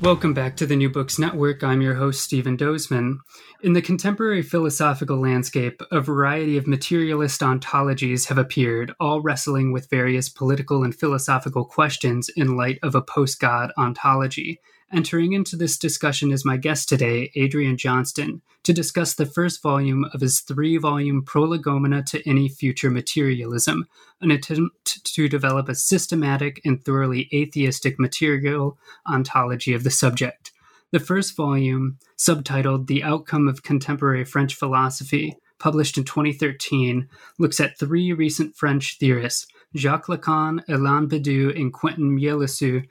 Welcome back to the New Books Network. I'm your host, Stephen Dozeman. In the contemporary philosophical landscape, a variety of materialist ontologies have appeared, all wrestling with various political and philosophical questions in light of a post God ontology. Entering into this discussion is my guest today, Adrian Johnston, to discuss the first volume of his three volume Prolegomena to Any Future Materialism, an attempt to develop a systematic and thoroughly atheistic material ontology of the subject. The first volume, subtitled The Outcome of Contemporary French Philosophy, published in 2013, looks at three recent French theorists, Jacques Lacan, Alain Badiou, and Quentin Meillassoux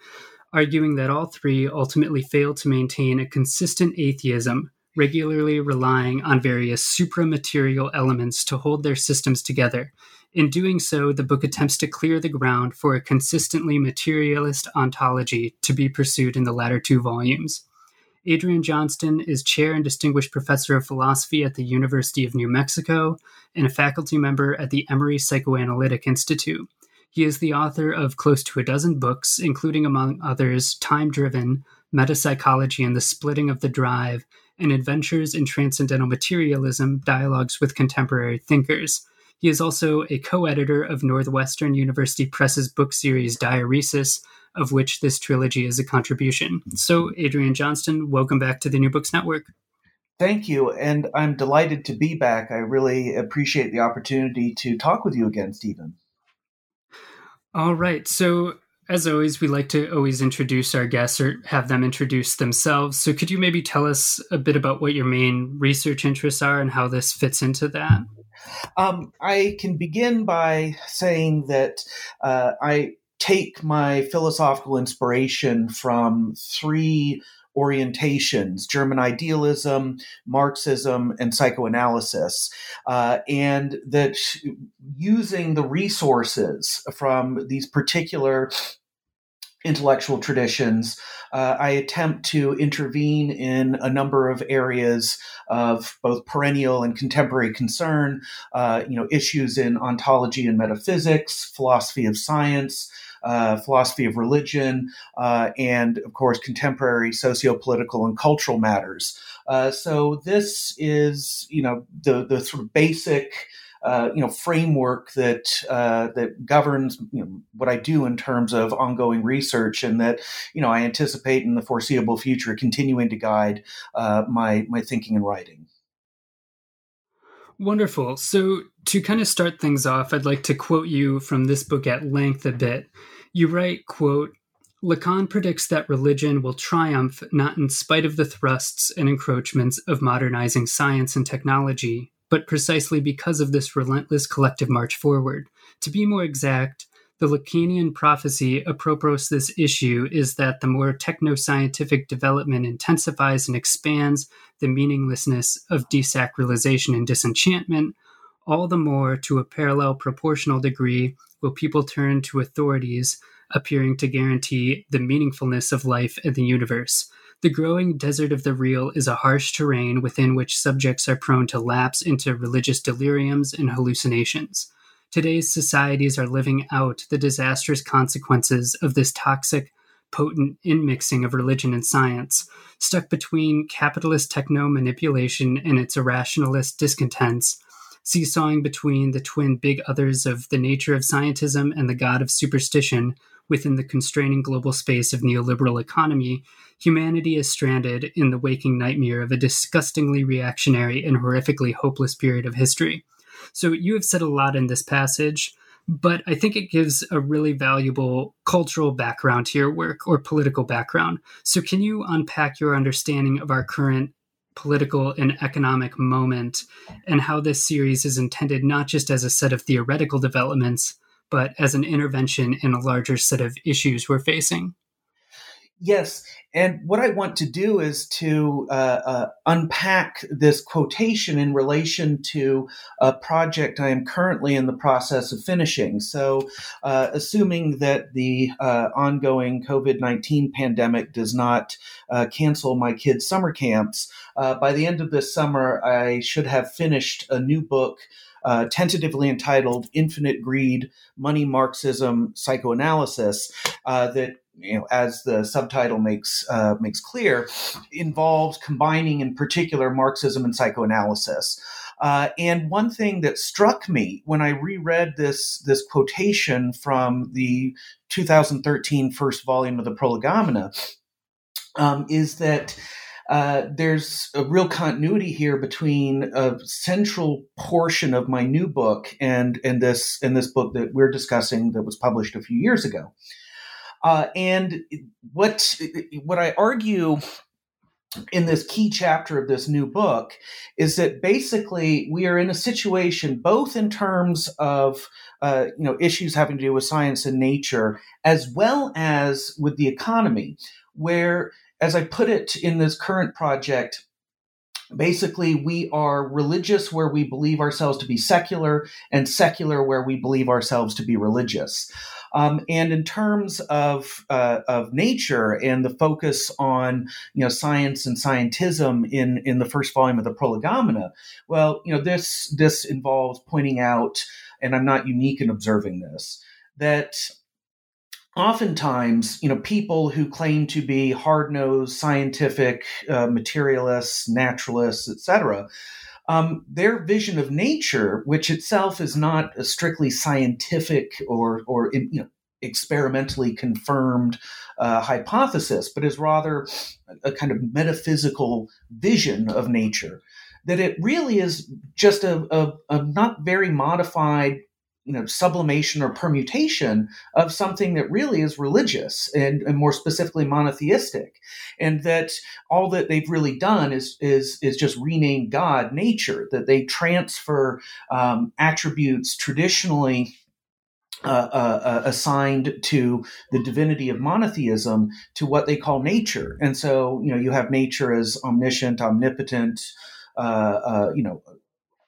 arguing that all three ultimately failed to maintain a consistent atheism, regularly relying on various supramaterial elements to hold their systems together. In doing so, the book attempts to clear the ground for a consistently materialist ontology to be pursued in the latter two volumes. Adrian Johnston is chair and distinguished professor of philosophy at the University of New Mexico and a faculty member at the Emory Psychoanalytic Institute. He is the author of close to a dozen books, including, among others, Time Driven, Metapsychology and the Splitting of the Drive, and Adventures in Transcendental Materialism Dialogues with Contemporary Thinkers. He is also a co editor of Northwestern University Press's book series Diaeresis, of which this trilogy is a contribution. So, Adrian Johnston, welcome back to the New Books Network. Thank you, and I'm delighted to be back. I really appreciate the opportunity to talk with you again, Stephen. All right. So, as always, we like to always introduce our guests or have them introduce themselves. So, could you maybe tell us a bit about what your main research interests are and how this fits into that? Um, I can begin by saying that uh, I take my philosophical inspiration from three orientations German idealism, Marxism, and psychoanalysis. Uh, and that using the resources from these particular intellectual traditions, uh, I attempt to intervene in a number of areas of both perennial and contemporary concern, uh, you know, issues in ontology and metaphysics, philosophy of science, uh, philosophy of religion, uh, and of course, contemporary socio-political and cultural matters. Uh, so this is, you know, the the sort of basic. Uh, you know framework that uh, that governs you know, what I do in terms of ongoing research, and that you know I anticipate in the foreseeable future continuing to guide uh, my my thinking and writing. Wonderful. So to kind of start things off, I'd like to quote you from this book at length a bit. You write, quote, Lacan predicts that religion will triumph not in spite of the thrusts and encroachments of modernizing science and technology, but precisely because of this relentless collective march forward. To be more exact, the Lacanian prophecy apropos this issue is that the more techno-scientific development intensifies and expands the meaninglessness of desacralization and disenchantment, all the more to a parallel proportional degree will people turn to authorities appearing to guarantee the meaningfulness of life in the universe. The growing desert of the real is a harsh terrain within which subjects are prone to lapse into religious deliriums and hallucinations. Today's societies are living out the disastrous consequences of this toxic, potent inmixing of religion and science, stuck between capitalist techno manipulation and its irrationalist discontents seesawing between the twin big others of the nature of scientism and the god of superstition within the constraining global space of neoliberal economy, humanity is stranded in the waking nightmare of a disgustingly reactionary and horrifically hopeless period of history. So, you have said a lot in this passage, but I think it gives a really valuable cultural background to your work or political background. So, can you unpack your understanding of our current political and economic moment, and how this series is intended not just as a set of theoretical developments, but as an intervention in a larger set of issues we're facing. Yes, and what I want to do is to uh, uh, unpack this quotation in relation to a project I am currently in the process of finishing. So, uh, assuming that the uh, ongoing COVID 19 pandemic does not uh, cancel my kids' summer camps, uh, by the end of this summer, I should have finished a new book. tentatively entitled Infinite Greed Money Marxism Psychoanalysis, that you know, as the subtitle makes uh, makes clear, involves combining, in particular, Marxism and psychoanalysis. Uh, and one thing that struck me when I reread this this quotation from the 2013 first volume of the Prolegomena um, is that. Uh, there's a real continuity here between a central portion of my new book and and this and this book that we're discussing that was published a few years ago. Uh, and what what I argue in this key chapter of this new book is that basically we are in a situation both in terms of uh, you know issues having to do with science and nature as well as with the economy where as i put it in this current project basically we are religious where we believe ourselves to be secular and secular where we believe ourselves to be religious um, and in terms of uh, of nature and the focus on you know science and scientism in in the first volume of the Prolegomena, well, you know this this involves pointing out, and I'm not unique in observing this, that oftentimes, you know, people who claim to be hard-nosed, scientific, uh, materialists, naturalists, etc., um, their vision of nature, which itself is not a strictly scientific or or you know experimentally confirmed uh, hypothesis, but is rather a kind of metaphysical vision of nature. That it really is just a, a, a not very modified you know sublimation or permutation of something that really is religious and, and, more specifically monotheistic. And that all that they've really done is is is just rename god nature that they transfer um, attributes traditionally uh, uh, uh, assigned to the divinity of monotheism to what they call nature. And so you know you have nature as omniscient omnipotent uh, uh, you know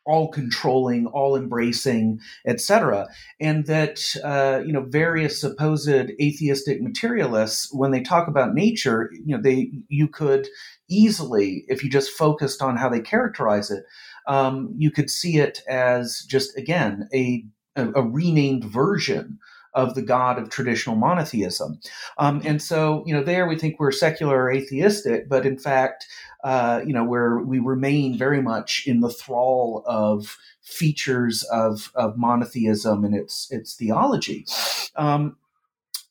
all controlling, all embracing, etc. And that uh, you know various supposed atheistic materialists, when they talk about nature, you know they you could easily, if you just focused on how they characterize it, um, you could see it as just again a a, a renamed version of the God of traditional monotheism. Um, and so, you know, there we think we're secular or atheistic, but in fact, uh, you know, where we remain very much in the thrall of features of, of monotheism and its its theology. Um,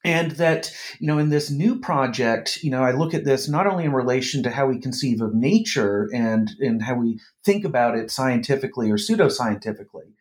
and that you know in this new project you know i look at this not only in relation to how we conceive of nature and and how we think about it scientifically or pseudoscientifically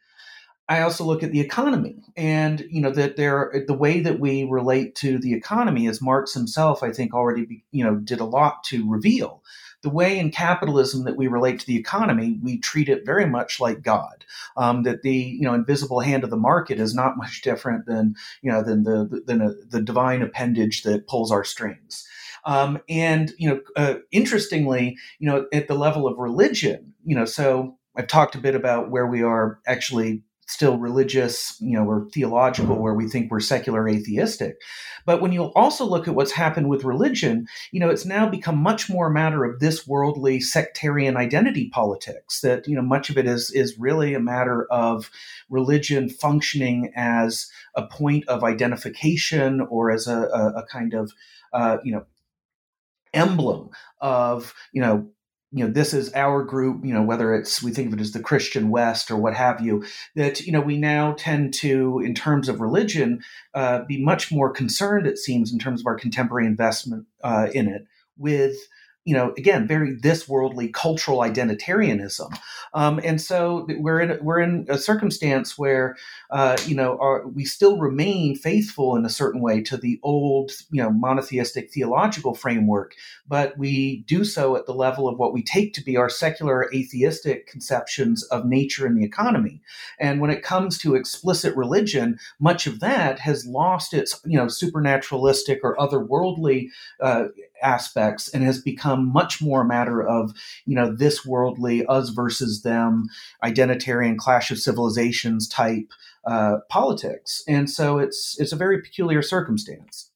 I also look at the economy, and you know that there the way that we relate to the economy, as Marx himself, I think, already you know did a lot to reveal. The way in capitalism that we relate to the economy, we treat it very much like God. Um, that the you know invisible hand of the market is not much different than you know than the than a, the divine appendage that pulls our strings. Um, and you know, uh, interestingly, you know, at the level of religion, you know, so I've talked a bit about where we are actually still religious, you know, or theological, where we think we're secular atheistic. But when you also look at what's happened with religion, you know, it's now become much more a matter of this worldly sectarian identity politics. That you know, much of it is is really a matter of religion functioning as a point of identification or as a, a, a kind of uh, you know emblem of you know you know this is our group you know whether it's we think of it as the christian west or what have you that you know we now tend to in terms of religion uh, be much more concerned it seems in terms of our contemporary investment uh, in it with you know, again, very this worldly cultural identitarianism. Um, and so we're in we're in a circumstance where, uh, you know, our, we still remain faithful in a certain way to the old, you know, monotheistic theological framework, but we do so at the level of what we take to be our secular atheistic conceptions of nature and the economy. And when it comes to explicit religion, much of that has lost its, you know, supernaturalistic or otherworldly uh, aspects and has become much more a matter of you know this worldly us versus them identitarian clash of civilizations type uh, politics. And so it's it's a very peculiar circumstance.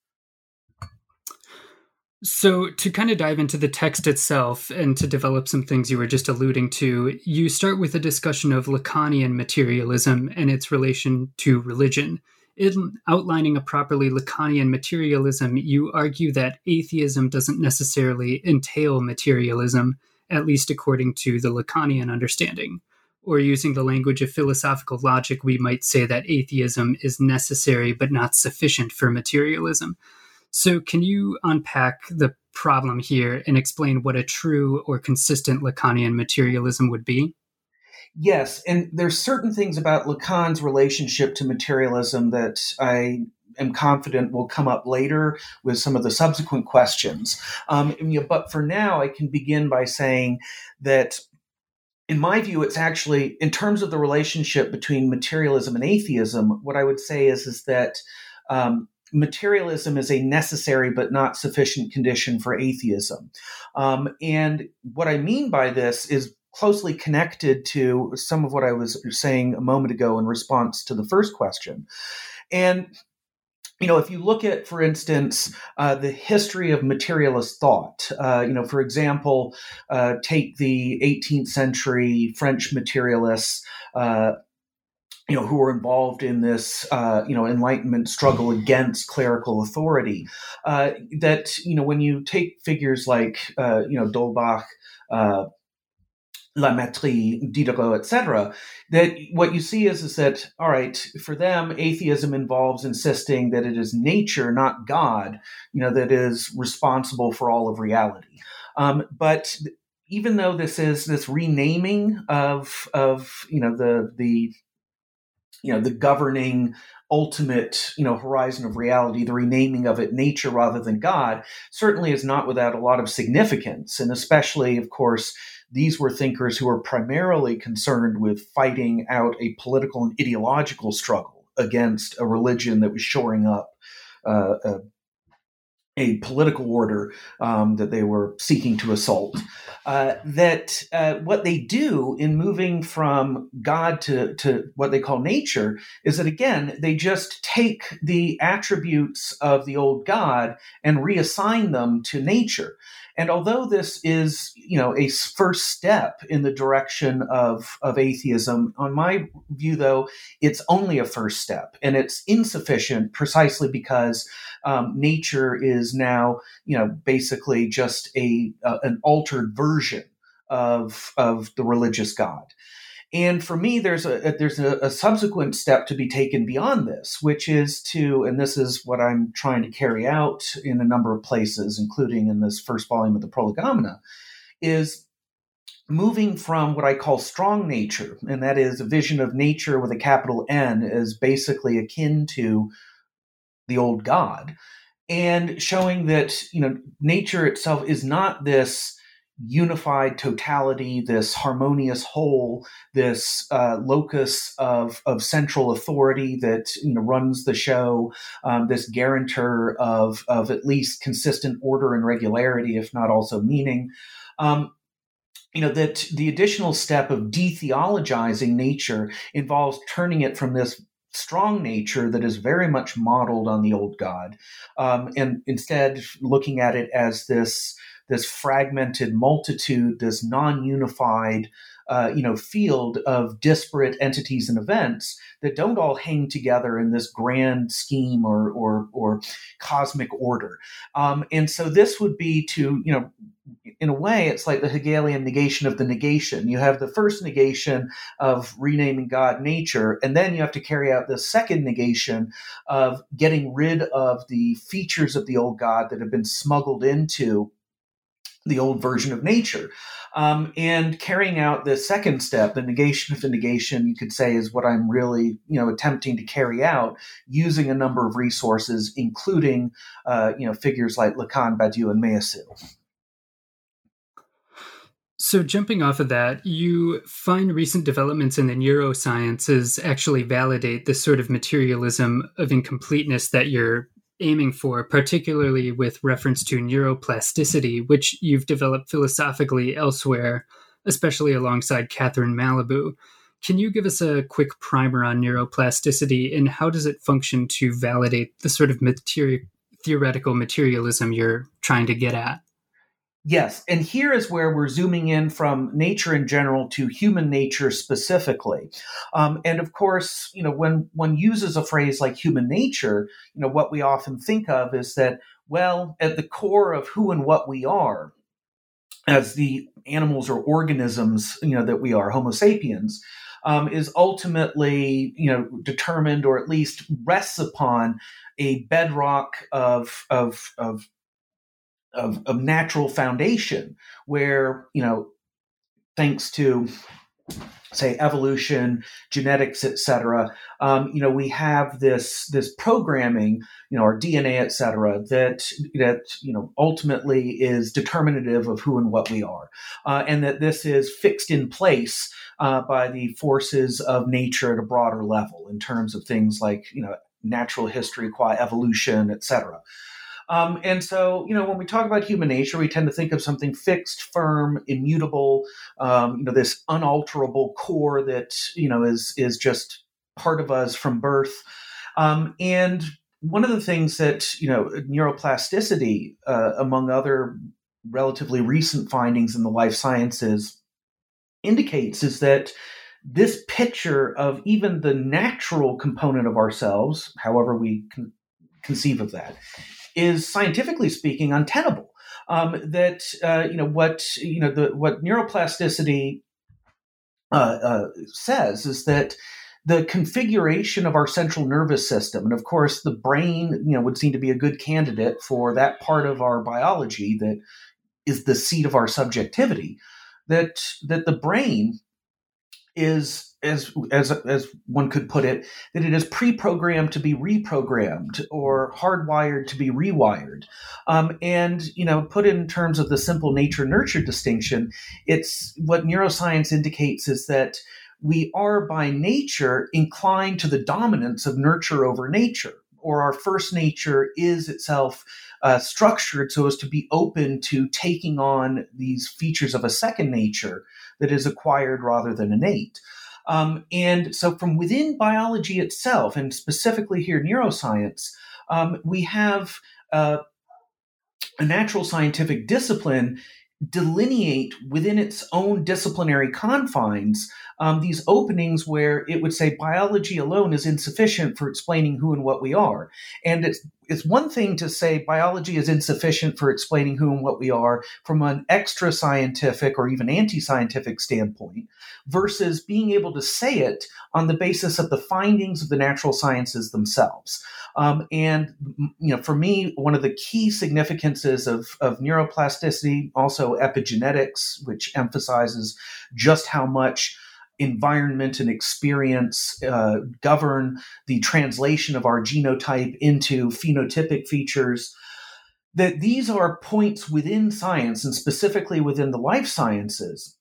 So, to kind of dive into the text itself and to develop some things you were just alluding to, you start with a discussion of Lacanian materialism and its relation to religion in outlining a properly Lacanian materialism, you argue that atheism doesn't necessarily entail materialism, at least according to the Lacanian understanding. Or using the language of philosophical logic, we might say that atheism is necessary but not sufficient for materialism. So, can you unpack the problem here and explain what a true or consistent Lacanian materialism would be? Yes, and there's certain things about Lacan's relationship to materialism that I am confident will come up later with some of the subsequent questions. Um, but for now, I can begin by saying that in my view, it's actually, in terms of the relationship between materialism and atheism, what I would say is, is that um, materialism is a necessary but not sufficient condition for atheism. Um, and what I mean by this is closely connected to some of what I was saying a moment ago in response to the first question. And you know, if you look at, for instance, uh, the history of materialist thought, uh, you know, for example, uh, take the 18th century French materialists, uh, you know, who were involved in this, uh, you know, Enlightenment struggle against clerical authority. Uh, that you know, when you take figures like, you know, D'Holbach, La Mettrie, Diderot, etc., that what you see is, is that, all right, for them, atheism involves insisting that it is nature, not God, you know, that is responsible for all of reality. Um, but even though this is this renaming of, of, you know, the, the, you know, the governing ultimate, you know, horizon of reality, the renaming of it nature rather than God, certainly is not without a lot of significance. And especially, of course, these were thinkers who were primarily concerned with fighting out a political and ideological struggle against a religion that was shoring up uh, a, a, political order um, that they were seeking to assault. Uh, that uh, what they do in moving from God to, to what they call nature is that, again, they just take the attributes of the old God and reassign them to nature. And although this is, you know, a first step in the direction of, of atheism, on my view, though, it's only a first step and it's insufficient precisely because um, nature is now, you know, basically just a, uh, an altered version of, of the religious God. And for me, there's a there's a, a, subsequent step to be taken beyond this, which is to, and this is what I'm trying to carry out in a number of places, including in this first volume of the Prolegomena, is moving from what I call strong nature, and that is a vision of nature with a capital N, as basically akin to the old God, and showing that you know nature itself is not this unified totality, this harmonious whole, this uh, locus of, of central authority that you know runs the show, um, this guarantor of of at least consistent order and regularity, if not also meaning. Um, you know that the additional step of detheologizing nature involves turning it from this strong nature that is very much modeled on the old God, um, and instead looking at it as this this fragmented multitude, this non-unified, uh, you know, field of disparate entities and events that don't all hang together in this grand scheme or or, or cosmic order. Um, and so this would be to, you know, in a way, it's like the Hegelian negation of the negation. You have the first negation of renaming God nature, and then you have to carry out the second negation of getting rid of the features of the old God that have been smuggled into the old version of nature. Um, and carrying out the second step, the negation of the negation, you could say, is what I'm really, you know, attempting to carry out using a number of resources, including, uh, you know, figures like Lacan, Badiou, and Meillassoux. So, jumping off of that, you find recent developments in the neurosciences actually validate this sort of materialism of incompleteness that you're aiming for, particularly with reference to neuroplasticity, which you've developed philosophically elsewhere, especially alongside Catherine Malabou. Can you give us a quick primer on neuroplasticity and how does it function to validate the sort of materi- theoretical materialism you're trying to get at? Yes, and here is where we're zooming in from nature in general to human nature specifically. Um, and of course, you know, when one uses a phrase like human nature, you know, what we often think of is that, well, at the core of who and what we are, as the animals or organisms, you know, that we are, Homo sapiens, um, is ultimately, you know, determined or at least rests upon a bedrock of of of of, of natural foundation where you know thanks to say evolution genetics etc um, you know we have this this programming you know our dna etc that that you know ultimately is determinative of who and what we are uh, and that this is fixed in place uh, by the forces of nature at a broader level in terms of things like you know natural history qua evolution etc um, and so, you know, when we talk about human nature, we tend to think of something fixed, firm, immutable, um, you know, this unalterable core that, you know, is, is just part of us from birth. Um, and one of the things that, you know, neuroplasticity, uh, among other relatively recent findings in the life sciences, indicates is that this picture of even the natural component of ourselves, however we conceive of that, is scientifically speaking untenable. Um, that uh, you know what you know the what neuroplasticity uh, uh, says is that the configuration of our central nervous system, and of course the brain, you know, would seem to be a good candidate for that part of our biology that is the seat of our subjectivity. That that the brain is as as as one could put it that it is pre-programmed to be reprogrammed or hardwired to be rewired. Um, and you know put in terms of the simple nature nurture distinction it's what neuroscience indicates is that we are by nature inclined to the dominance of nurture over nature or our first nature is itself uh, structured so as to be open to taking on these features of a second nature that is acquired rather than innate. Um, and so, from within biology itself, and specifically here neuroscience, um, we have uh, a natural scientific discipline delineate within its own disciplinary confines um, these openings where it would say biology alone is insufficient for explaining who and what we are. And it's it's one thing to say biology is insufficient for explaining who and what we are from an extra scientific or even anti scientific standpoint, versus being able to say it on the basis of the findings of the natural sciences themselves. Um, and you know, for me, one of the key significances of, of neuroplasticity, also epigenetics, which emphasizes just how much environment and experience uh, govern the translation of our genotype into phenotypic features that these are points within science and specifically within the life sciences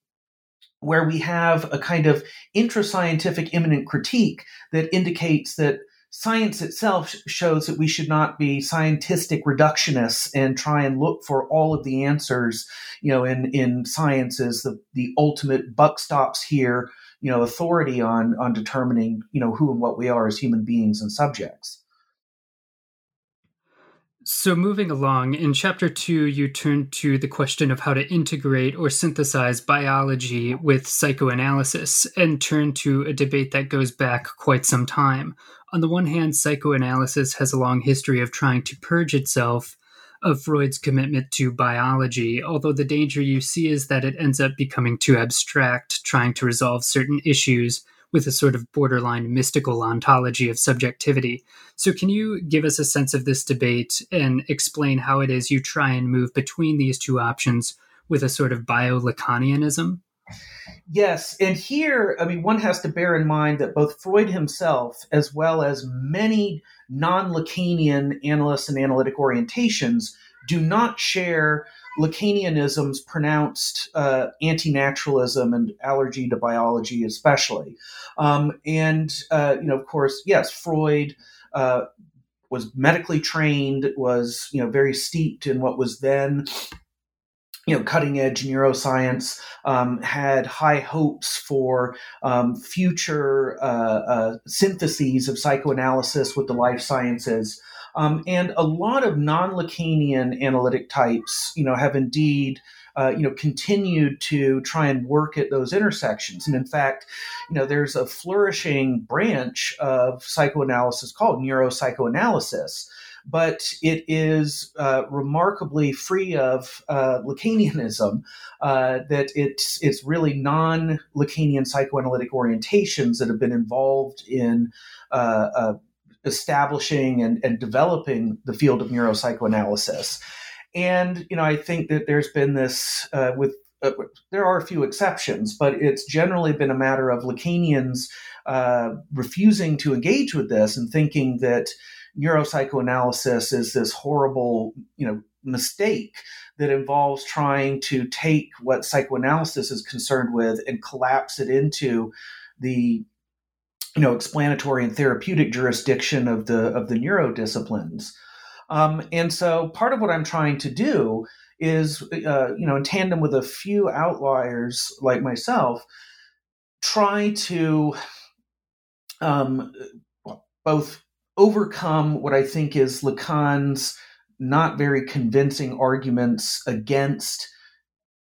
where we have a kind of intrascientific immanent critique that indicates that science itself shows that we should not be scientistic reductionists and try and look for all of the answers you know in in sciences the the ultimate buck stops here you know authority on on determining you know who and what we are as human beings and subjects so, moving along, in chapter two, you turn to the question of how to integrate or synthesize biology with psychoanalysis and turn to a debate that goes back quite some time. On the one hand, psychoanalysis has a long history of trying to purge itself of Freud's commitment to biology, although the danger you see is that it ends up becoming too abstract, trying to resolve certain issues with a sort of borderline mystical ontology of subjectivity. So, can you give us a sense of this debate and explain how it is you try and move between these two options with a sort of bio-Lacanianism? Yes, and here, I mean, one has to bear in mind that both Freud himself, as well as many non Lacanian analysts and analytic orientations, do not share Lacanianism's pronounced uh, anti naturalism and allergy to biology, especially. Um, and, uh, you know, of course, yes, Freud. Uh, was medically trained, was you know very steeped in what was then you know, cutting edge neuroscience, um, had high hopes for um, future uh, uh, syntheses of psychoanalysis with the life sciences. Um, and a lot of non-Lacanian analytic types, you know, have indeed, uh, you know, continued to try and work at those intersections. And in fact, you know, there's a flourishing branch of psychoanalysis called neuropsychoanalysis, but it is uh, remarkably free of uh, Lacanianism. Uh, that it's it's really non-Lacanian psychoanalytic orientations that have been involved in uh, uh, establishing and, and developing the field of neuropsychoanalysis. And you know, I think that there's been this uh, with there are a few exceptions, but it's generally been a matter of Lacanians uh, refusing to engage with this and thinking that neuropsychoanalysis is this horrible, you know, mistake that involves trying to take what psychoanalysis is concerned with and collapse it into the you know explanatory and therapeutic jurisdiction of the of the neurodisciplines. Um, and so part of what i'm trying to do is uh, you know in tandem with a few outliers like myself try to um, both overcome what I think is Lacan's not very convincing arguments against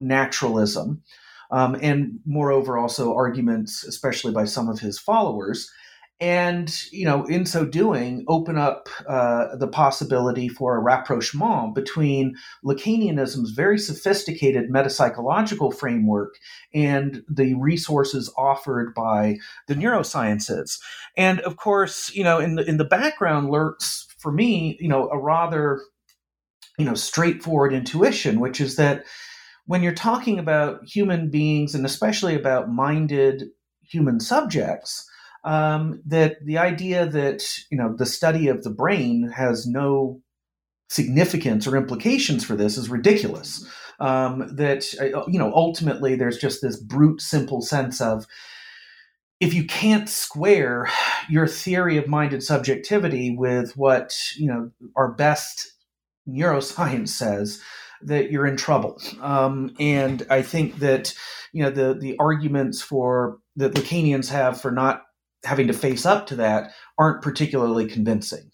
naturalism, um, and moreover, also arguments, especially by some of his followers, and you know in so doing open up uh, the possibility for a rapprochement between lacanianism's very sophisticated metapsychological framework and the resources offered by the neurosciences. And of course you know in the in the background lurks for me you know a rather you know straightforward intuition which is that when you're talking about human beings and especially about minded human subjects um, that the idea that you know the study of the brain has no significance or implications for this is ridiculous. Um, that uh, you know ultimately there's just this brute simple sense of if you can't square your theory of minded subjectivity with what you know our best neuroscience says that you're in trouble um, and i think that you know the the arguments for that lacanians have for not having to face up to that aren't particularly convincing.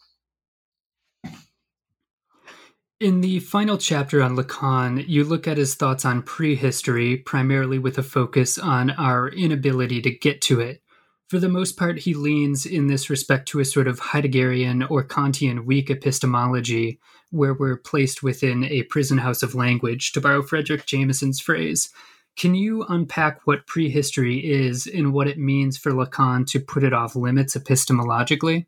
In the final chapter on Lacan, you look at his thoughts on prehistory, primarily with a focus on our inability to get to it. For the most part, he leans in this respect to a sort of Heideggerian or Kantian weak epistemology, where we're placed within a prison house of language, to borrow Fredric Jameson's phrase. Can you unpack what prehistory is and what it means for Lacan to put it off limits epistemologically?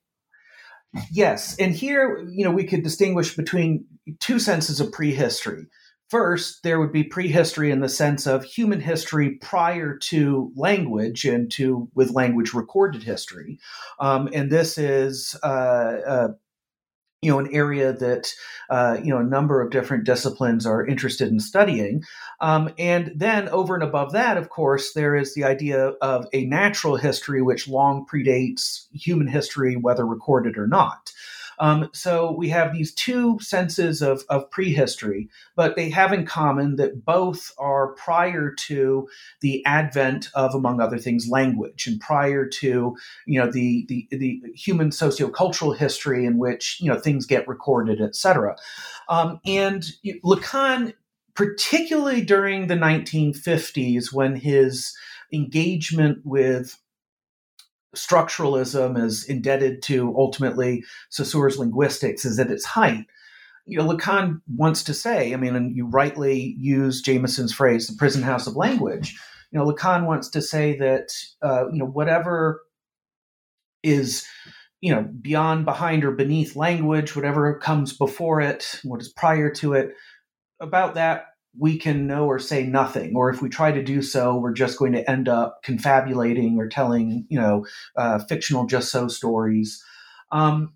Yes, and here, you know, we could distinguish between two senses of prehistory. First, there would be prehistory in the sense of human history prior to language and to with language recorded history, um, and this is uh, uh, you know an area that uh, you know a number of different disciplines are interested in studying. Um, and then over and above that of course there is the idea of a natural history which long predates human history whether recorded or not um, so we have these two senses of, of prehistory, but they have in common that both are prior to the advent of, among other things, language, and prior to you know the the, the human sociocultural history in which you know things get recorded, etc. Um, and Lacan, particularly during the 1950s, when his engagement with structuralism is indebted to ultimately Saussure's linguistics is at its height. You know, Lacan wants to say, I mean, and you rightly use Jameson's phrase, the prison house of language. You know, Lacan wants to say that, uh, you know, whatever is, you know, beyond, behind, or beneath language, whatever comes before it, what is prior to it, about that we can know or say nothing, or if we try to do so, we're just going to end up confabulating or telling, you know, uh, fictional just so stories. Um,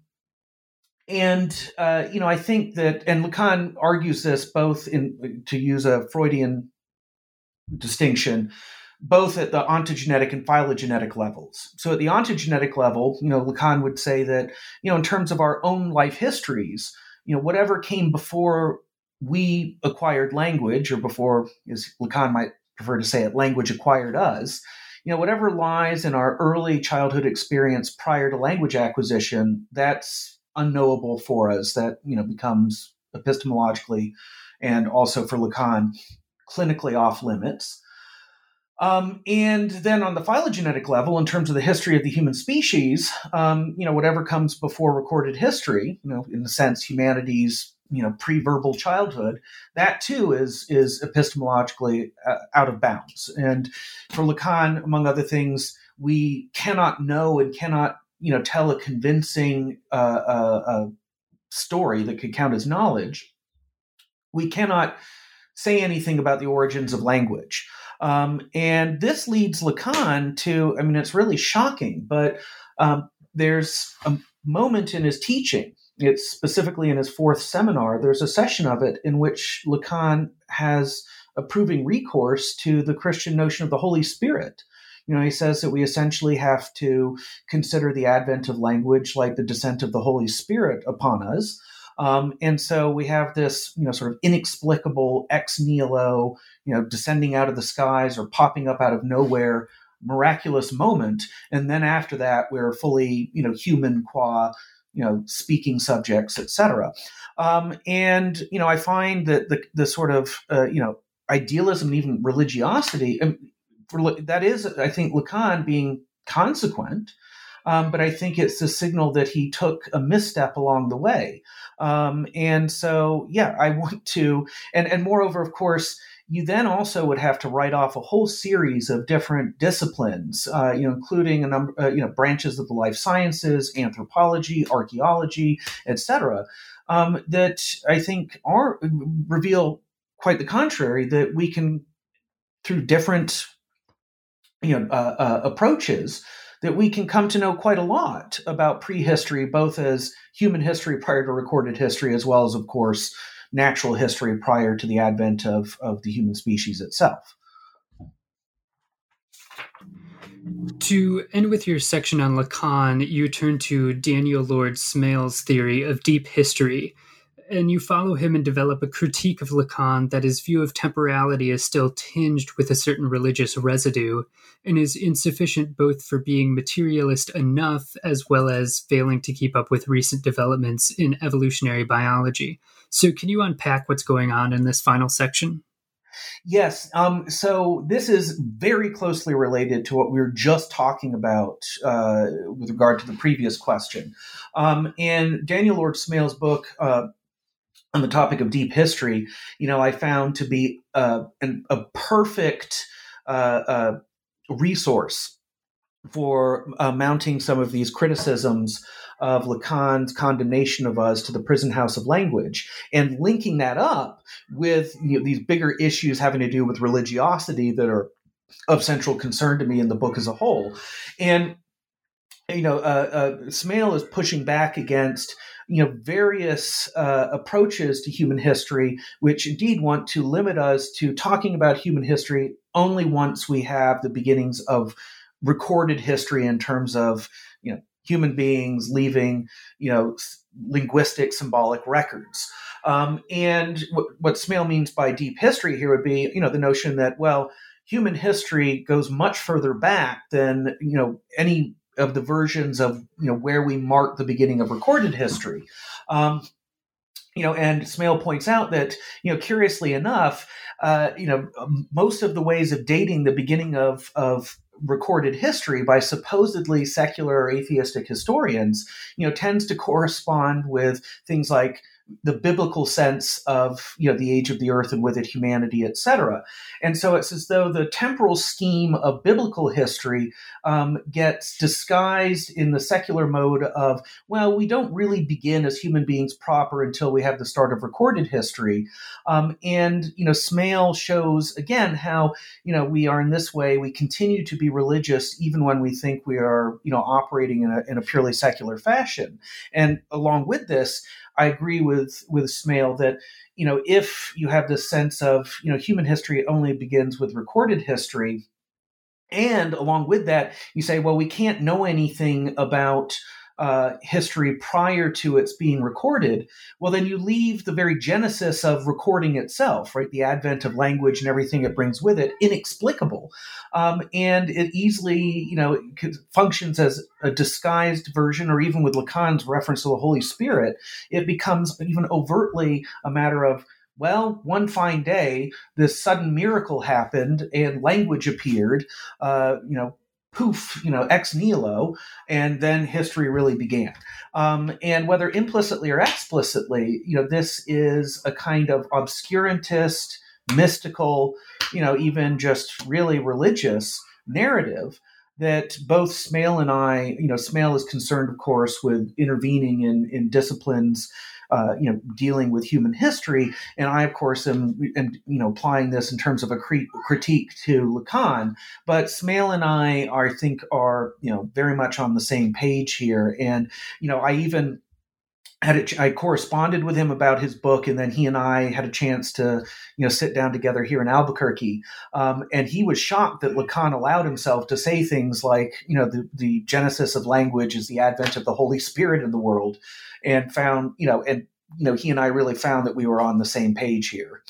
and uh, you know, I think that, and Lacan argues this both in to use a Freudian distinction, both at the ontogenetic and phylogenetic levels. So at the ontogenetic level, you know, Lacan would say that, you know, in terms of our own life histories, you know, whatever came before we acquired language, or before, as Lacan might prefer to say it, language acquired us, you know, whatever lies in our early childhood experience prior to language acquisition, that's unknowable for us. That, you know, becomes epistemologically and also for Lacan clinically off limits. Um, and then on the phylogenetic level, in terms of the history of the human species, um, you know, whatever comes before recorded history, you know, in the sense humanity's, you know, pre-verbal childhood, that too is is epistemologically uh, out of bounds. And for Lacan, among other things, we cannot know and cannot, you know, tell a convincing uh, uh, uh story that could count as knowledge. We cannot say anything about the origins of language. Um, and this leads Lacan to, I mean, it's really shocking, but um, there's a moment in his teaching, it's specifically in his fourth seminar, there's a session of it in which Lacan has approving recourse to the Christian notion of the Holy Spirit. You know, he says that we essentially have to consider the advent of language like the descent of the Holy Spirit upon us. Um, and so we have this, you know, sort of inexplicable ex nihilo, you know, descending out of the skies or popping up out of nowhere miraculous moment. And then after that, we're fully, you know, human qua, you know, speaking subjects, etc. Um, and, you know, I find that the, the sort of, uh, you know, idealism and even religiosity, um, that is, I think, Lacan being consequent um, but I think it's a signal that he took a misstep along the way. Um, and so, yeah, I want to, and and moreover, of course, you then also would have to write off a whole series of different disciplines, uh, you know, including a number, uh, you know, branches of the life sciences, anthropology, archaeology, etc. Um, that I think are reveal quite the contrary. That we can, through different, you know, uh, uh approaches, that we can come to know quite a lot about prehistory, both as human history prior to recorded history, as well as, of course, natural history prior to the advent of, of the human species itself. To end with your section on Lacan, you turn to Daniel Lord Smail's theory of deep history, and you follow him and develop a critique of Lacan that his view of temporality is still tinged with a certain religious residue and is insufficient both for being materialist enough as well as failing to keep up with recent developments in evolutionary biology. So, can you unpack what's going on in this final section? Yes. Um, so this is very closely related to what we were just talking about uh, with regard to the previous question. Um, in Daniel Lord Smail's book, uh, on the topic of deep history, you know, I found to be uh, an, a perfect uh, uh, resource for uh, mounting some of these criticisms of Lacan's condemnation of us to the prison house of language and linking that up with you know, these bigger issues having to do with religiosity that are of central concern to me in the book as a whole. And, you know, uh, uh, Smail is pushing back against you know various uh, approaches to human history, which indeed want to limit us to talking about human history only once we have the beginnings of recorded history in terms of you know human beings leaving you know linguistic symbolic records. Um, and what, what Smail means by deep history here would be you know the notion that well human history goes much further back than you know any of the versions of you know where we mark the beginning of recorded history. Um, you know, and Smail points out that you know, curiously enough, uh, you know, most of the ways of dating the beginning of of recorded history by supposedly secular or atheistic historians, you know, tends to correspond with things like the biblical sense of you know the age of the earth and with it humanity, etc. And so it's as though the temporal scheme of biblical history um, gets disguised in the secular mode of well, we don't really begin as human beings proper until we have the start of recorded history. Um, and you know, Smail shows again how you know we are in this way we continue to be religious even when we think we are you know operating in a, in a purely secular fashion. And along with this, I agree with with Smail that you know if you have this sense of you know human history only begins with recorded history, and along with that, you say, well, we can't know anything about uh, history prior to its being recorded, well, then you leave the very genesis of recording itself, right? The advent of language and everything it brings with it, inexplicable. Um, and it easily, you know, functions as a disguised version, or even with Lacan's reference to the Holy Spirit, it becomes even overtly a matter of well, one fine day, this sudden miracle happened and language appeared. Uh, you know, poof, you know, ex nihilo, and then history really began. Um, and whether implicitly or explicitly, you know, this is a kind of obscurantist, mystical, you know, even just really religious narrative that both Smail and I, you know, Smail is concerned, of course, with intervening in, in disciplines uh, you know, dealing with human history. And I, of course, am, am you know, applying this in terms of a cre- critique to Lacan. But Smail and I, are, I think, are, you know, very much on the same page here. And, you know, I even had a, I corresponded with him about his book, and then he and I had a chance to, you know, sit down together here in Albuquerque. Um, and he was shocked that Lacan allowed himself to say things like, you know, the, the genesis of language is the advent of the Holy Spirit in the world, and found, you know, and you know, he and I really found that we were on the same page here.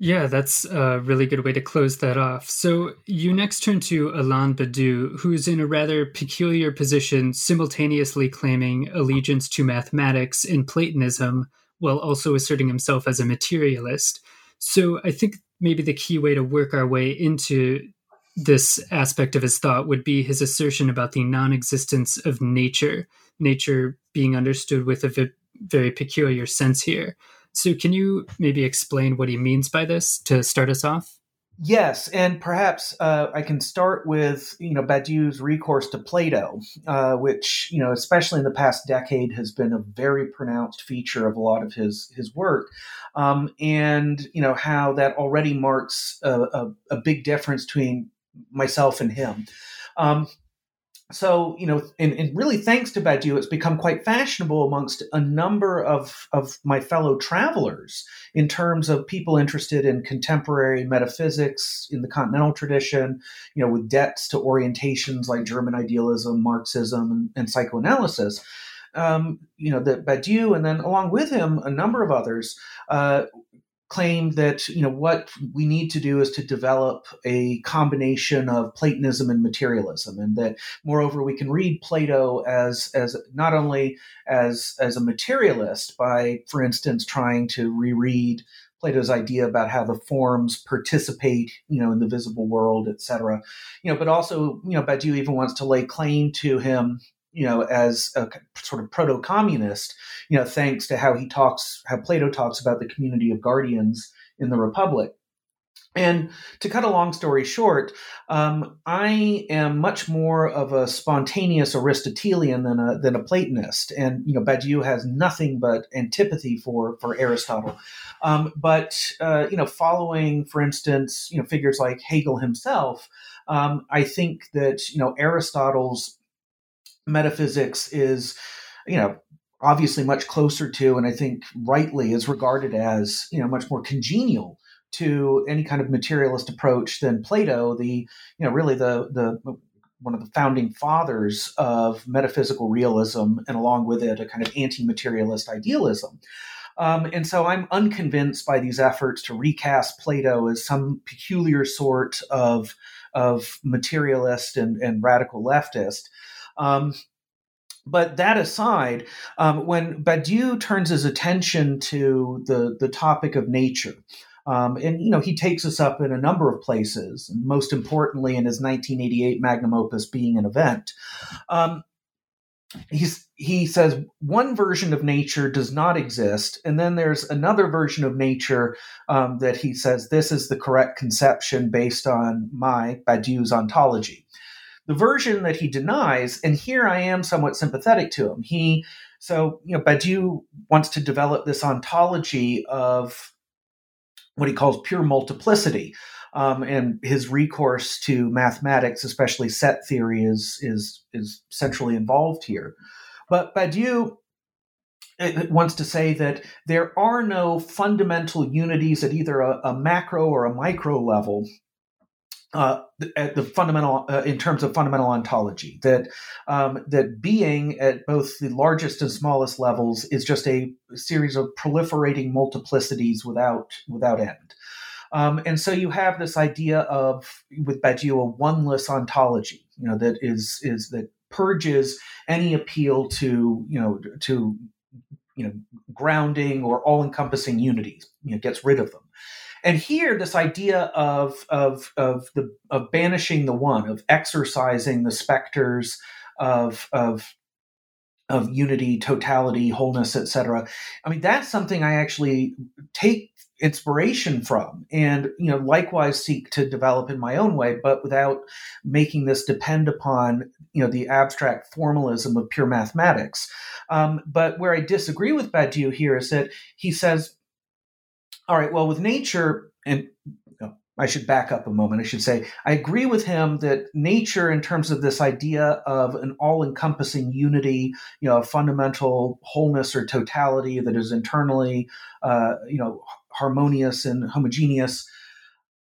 Yeah, that's a really good way to close that off. So you next turn to Alain Badiou, who's in a rather peculiar position, simultaneously claiming allegiance to mathematics and Platonism, while also asserting himself as a materialist. So I think maybe the key way to work our way into this aspect of his thought would be his assertion about the non existence of nature, nature being understood with a very peculiar sense here. So, can you maybe explain what he means by this to start us off? Yes, and perhaps uh, I can start with you know Badiou's recourse to Plato, uh, which you know especially in the past decade has been a very pronounced feature of a lot of his his work, um, and you know how that already marks a, a, a big difference between myself and him. Um, so you know, and, and, really thanks to Badiou, it's become quite fashionable amongst a number of of my fellow travelers in terms of people interested in contemporary metaphysics in the continental tradition. You know, with debts to orientations like German idealism, Marxism, and, and psychoanalysis. Um, you know, that Badiou, and then along with him, a number of others uh, claimed that you know what we need to do is to develop a combination of Platonism and materialism, and that moreover we can read Plato as as not only as as a materialist by, for instance, trying to reread Plato's idea about how the forms participate, you know, in the visible world, etc. You know, but also, you know, Badiou even wants to lay claim to him you know, as a sort of proto-communist, you know, thanks to how he talks, how Plato talks about the community of guardians in the Republic. And to cut a long story short, um, I am much more of a spontaneous Aristotelian than a than a Platonist, and you know Badiou has nothing but antipathy for for Aristotle. Um, but uh, you know, following, for instance, you know figures like Hegel himself, um, I think that you know Aristotle's metaphysics is, you know, obviously much closer to, and I think rightly is regarded as, you know, much more congenial to any kind of materialist approach than Plato, the, you know, really the the one of the founding fathers of metaphysical realism, and along with it, a kind of anti-materialist idealism. Um, and so I'm unconvinced by these efforts to recast Plato as some peculiar sort of, of materialist and, and radical leftist. Um, but that aside, um, when Badiou turns his attention to the, the topic of nature, um, and you know he takes us up in a number of places, most importantly in his 1988 magnum opus, "Being and Event," um, he says one version of nature does not exist, and then there's another version of nature um, that he says this is the correct conception based on my Badiou's ontology. The version that he denies, and here I am somewhat sympathetic to him. He so you know Badiou wants to develop this ontology of what he calls pure multiplicity. Um, and his recourse to mathematics, especially set theory, is is is centrally involved here. But Badiou wants to say that there are no fundamental unities at either a, a macro or a micro level uh, at the fundamental uh, in terms of fundamental ontology that um, that being at both the largest and smallest levels is just a series of proliferating multiplicities without without end. Um, and so you have this idea of with Badiou a oneless ontology you know that is is that purges any appeal to you know to you know grounding or all-encompassing unities you know gets rid of them and here this idea of of of the of banishing the one of exorcising the specters of of of unity totality wholeness etc i mean that's something i actually take inspiration from and you know likewise seek to develop in my own way but without making this depend upon you know the abstract formalism of pure mathematics. Um, but where i disagree with badiou here is that he says all right well with nature and I should back up a moment. I should say, I agree with him that nature, in terms of this idea of an all encompassing unity, you know, a fundamental wholeness or totality that is internally, uh, you know, harmonious and homogeneous.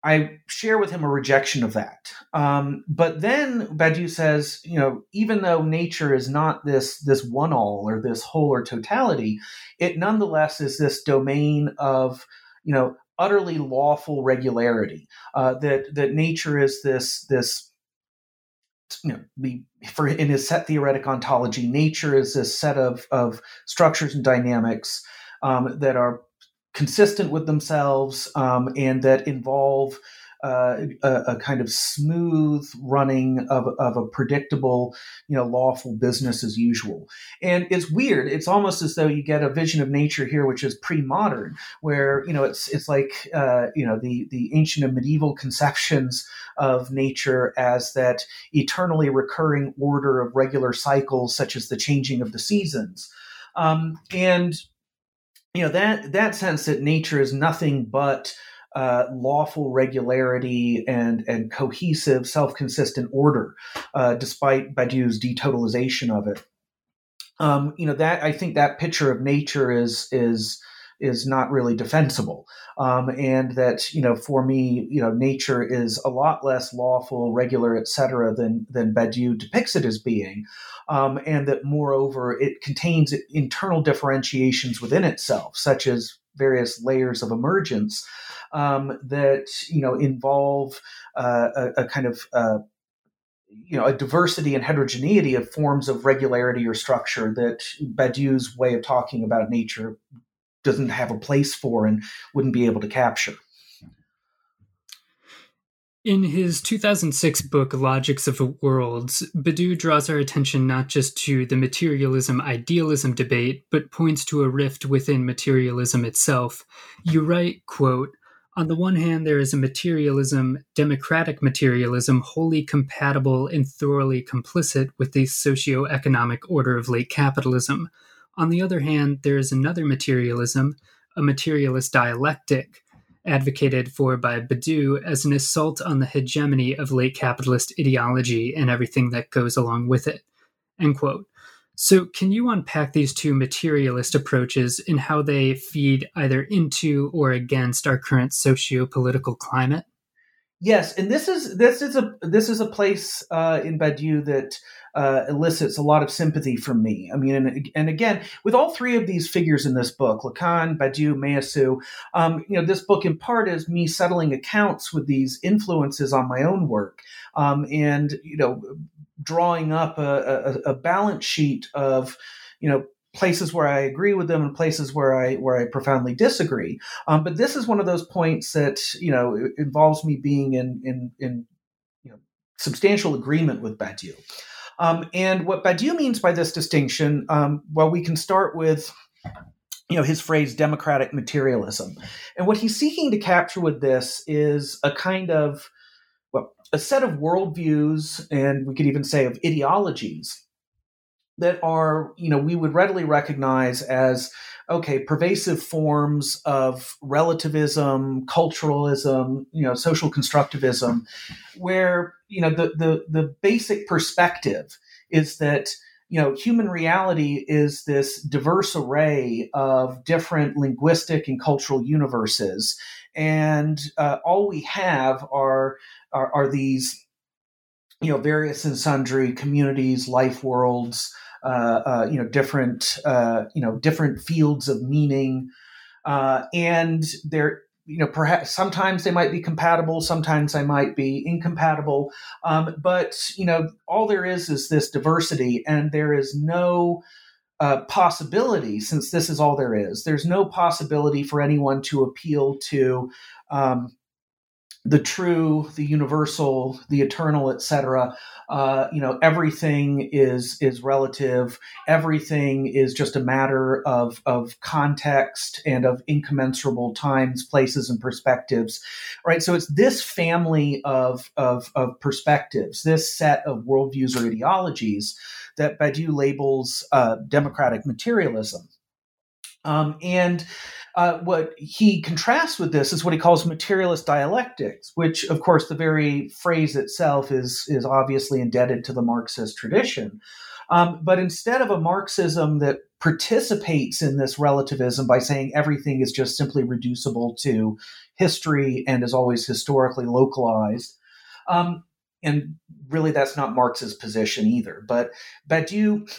I share with him a rejection of that. Um, but then Badiou says, you know, even though nature is not this this one all or this whole or totality, it nonetheless is this domain of, you know, utterly lawful regularity. Uh, that that nature is this this you know, the, for in his set theoretic ontology, nature is this set of of structures and dynamics um, that are consistent with themselves um, and that involve uh, a, a, kind of smooth running of, of a predictable, you know, lawful business as usual. And it's weird. It's almost as though you get a vision of nature here, which is pre-modern, where you know it's it's like uh, you know the the ancient and medieval conceptions of nature as that eternally recurring order of regular cycles, such as the changing of the seasons. Um, and you know that that sense that nature is nothing but uh, lawful regularity and and cohesive, self-consistent order, uh, despite Badiou's detotalization of it. Um, you know that I think that picture of nature is is is not really defensible, um, and that you know for me, you know, nature is a lot less lawful, regular, etc., than than Badiou depicts it as being um, and that moreover it contains internal differentiations within itself, such as various layers of emergence um, that you know involve uh, a, a, kind of uh, you know a diversity and heterogeneity of forms of regularity or structure that Badiou's way of talking about nature doesn't have a place for and wouldn't be able to capture. In his 2006 book, Logics of Worlds, Badiou draws our attention not just to the materialism idealism debate, but points to a rift within materialism itself. You write, quote, on the one hand, there is a materialism, democratic materialism, wholly compatible and thoroughly complicit with the socio-economic order of late capitalism. On the other hand, there is another materialism, a materialist dialectic, advocated for by Badiou as an assault on the hegemony of late capitalist ideology and everything that goes along with it. End quote. So, can you unpack these two materialist approaches and how they feed either into or against our current socio-political climate? Yes, and this is this is a this is a place uh, in Badiou that uh, elicits a lot of sympathy from me. I mean, and, and, again, with all three of these figures in this book, Lacan, Badiou, Meillassoux, um, you know, this book in part is me settling accounts with these influences on my own work, um, and you know, drawing up a, a, a balance sheet of, you know, places where I agree with them and places where I where I profoundly disagree. Um, but this is one of those points that you know involves me being in in in you know substantial agreement with Badiou. Um, and what Badiou means by this distinction, um, well, we can start with you know his phrase democratic materialism and what he's seeking to capture with this is a kind of well a set of worldviews and we could even say of ideologies that are you know we would readily recognize as okay pervasive forms of relativism culturalism you know social constructivism where you know the the, the basic perspective is that you know, human reality is this diverse array of different linguistic and cultural universes, and uh, all we have are, are, are these, you know, various and sundry communities, life worlds, you know, different, uh, you know, different fields of meaning, uh, and there you know perhaps sometimes they might be compatible sometimes they might be incompatible um, but you know all there is is this diversity and there is no uh, possibility since this is all there is there's no possibility for anyone to appeal to um, the true, the universal, the eternal, etc. Uh, you know, everything is is relative. Everything is just a matter of of context and of incommensurable times, places, and perspectives. Right. So it's this family of of, of perspectives, this set of worldviews or ideologies that Badiou labels uh, democratic materialism. Um, and uh, what he contrasts with this is what he calls materialist dialectics, which, of course, the very phrase itself is is obviously indebted to the Marxist tradition. Um, but instead of a Marxism that participates in this relativism by saying everything is just simply reducible to history and is always historically localized, um, and really that's not Marx's position either. But Badiou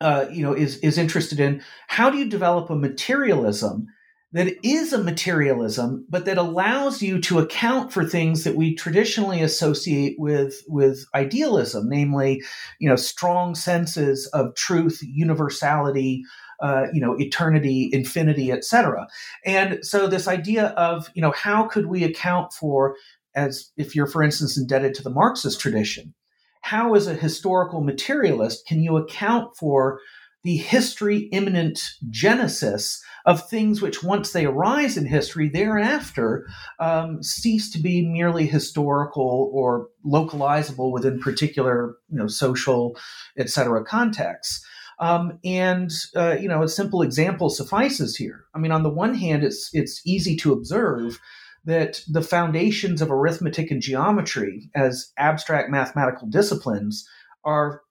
uh, you know, is is interested in how do you develop a materialism that is a materialism, but that allows you to account for things that we traditionally associate with with idealism, namely, you know, strong senses of truth, universality, uh, you know, eternity, infinity, etc. And so, this idea of you know, how could we account for as if you're, for instance, indebted to the Marxist tradition, how, as a historical materialist, can you account for the history immanent genesis of things which, once they arise in history, thereafter um, cease to be merely historical or localizable within particular, you know, social, etc. contexts? Um, and uh, you know, a simple example suffices here. I mean, on the one hand, it's it's easy to observe that the foundations of arithmetic and geometry as abstract mathematical disciplines are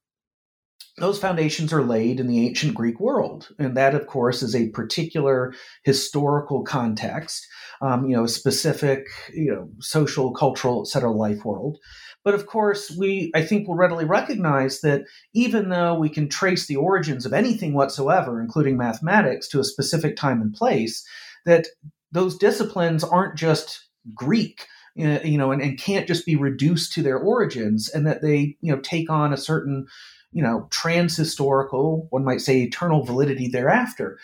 those foundations are laid in the ancient Greek world, and that, of course, is a particular historical context, um, you know, a specific, you know, social, cultural, etc. life world. But of course, we, I think, will readily recognize that even though we can trace the origins of anything whatsoever, including mathematics, to a specific time and place, that those disciplines aren't just Greek, uh, you know, and, and can't just be reduced to their origins, and that they, you know, take on a certain, you know, trans-historical, one might say, eternal validity thereafter.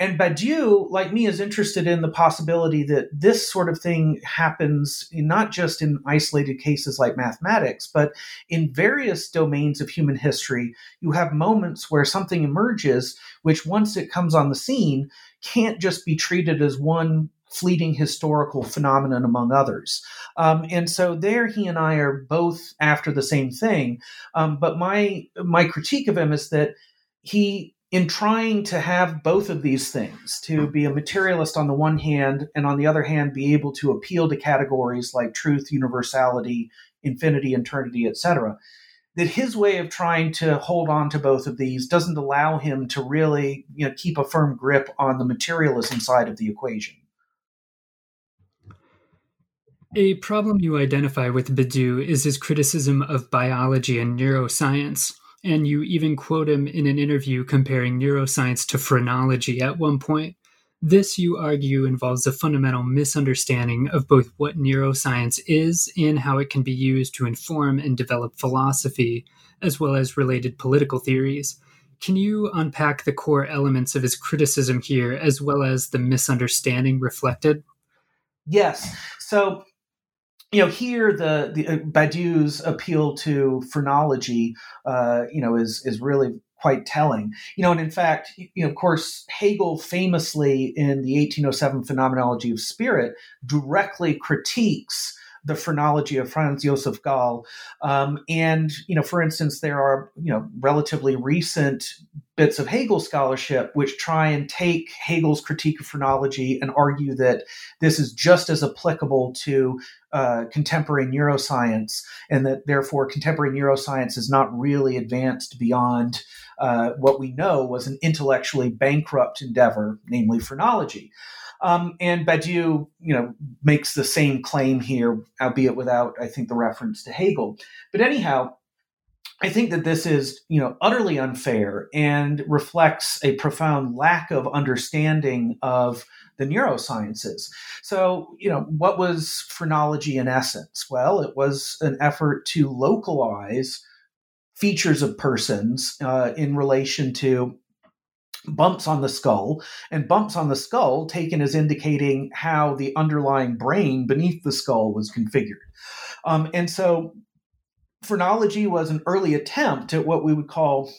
And Badiou, like me, is interested in the possibility that this sort of thing happens not just in isolated cases like mathematics, but in various domains of human history. You have moments where something emerges, which once it comes on the scene, can't just be treated as one fleeting historical phenomenon among others. Um, and so there he and I are both after the same thing. Um, but my my critique of him is that he in trying to have both of these things, to be a materialist on the one hand, and on the other hand, be able to appeal to categories like truth, universality, infinity, eternity, etc., that his way of trying to hold on to both of these doesn't allow him to really you know, keep a firm grip on the materialism side of the equation. A problem you identify with Badiou is his criticism of biology and neuroscience, and you even quote him in an interview comparing neuroscience to phrenology at one point. This, you argue, involves a fundamental misunderstanding of both what neuroscience is and how it can be used to inform and develop philosophy, as well as related political theories. Can you unpack the core elements of his criticism here, as well as the misunderstanding reflected? Yes. So, you know, here the the uh, Badiou's appeal to phrenology, uh, you know, is is really quite telling. You know, and in fact, you know, of course, Hegel famously in the 1807 Phenomenology of Spirit directly critiques the phrenology of Franz Josef Gall. Um, and, you know, for instance, there are, you know, relatively recent bits of Hegel scholarship which try and take Hegel's critique of phrenology and argue that this is just as applicable to uh, contemporary neuroscience, and that therefore contemporary neuroscience is not really advanced beyond uh, what we know was an intellectually bankrupt endeavor, namely phrenology. Um, and Badiou, you know, makes the same claim here, albeit without, I think, the reference to Hegel. But anyhow, I think that this is, you know, utterly unfair and reflects a profound lack of understanding of the neurosciences. So, you know, what was phrenology in essence? Well, it was an effort to localize features of persons uh, in relation to bumps on the skull, and bumps on the skull taken as indicating how the underlying brain beneath the skull was configured. Um, and so, phrenology was an early attempt at what we would call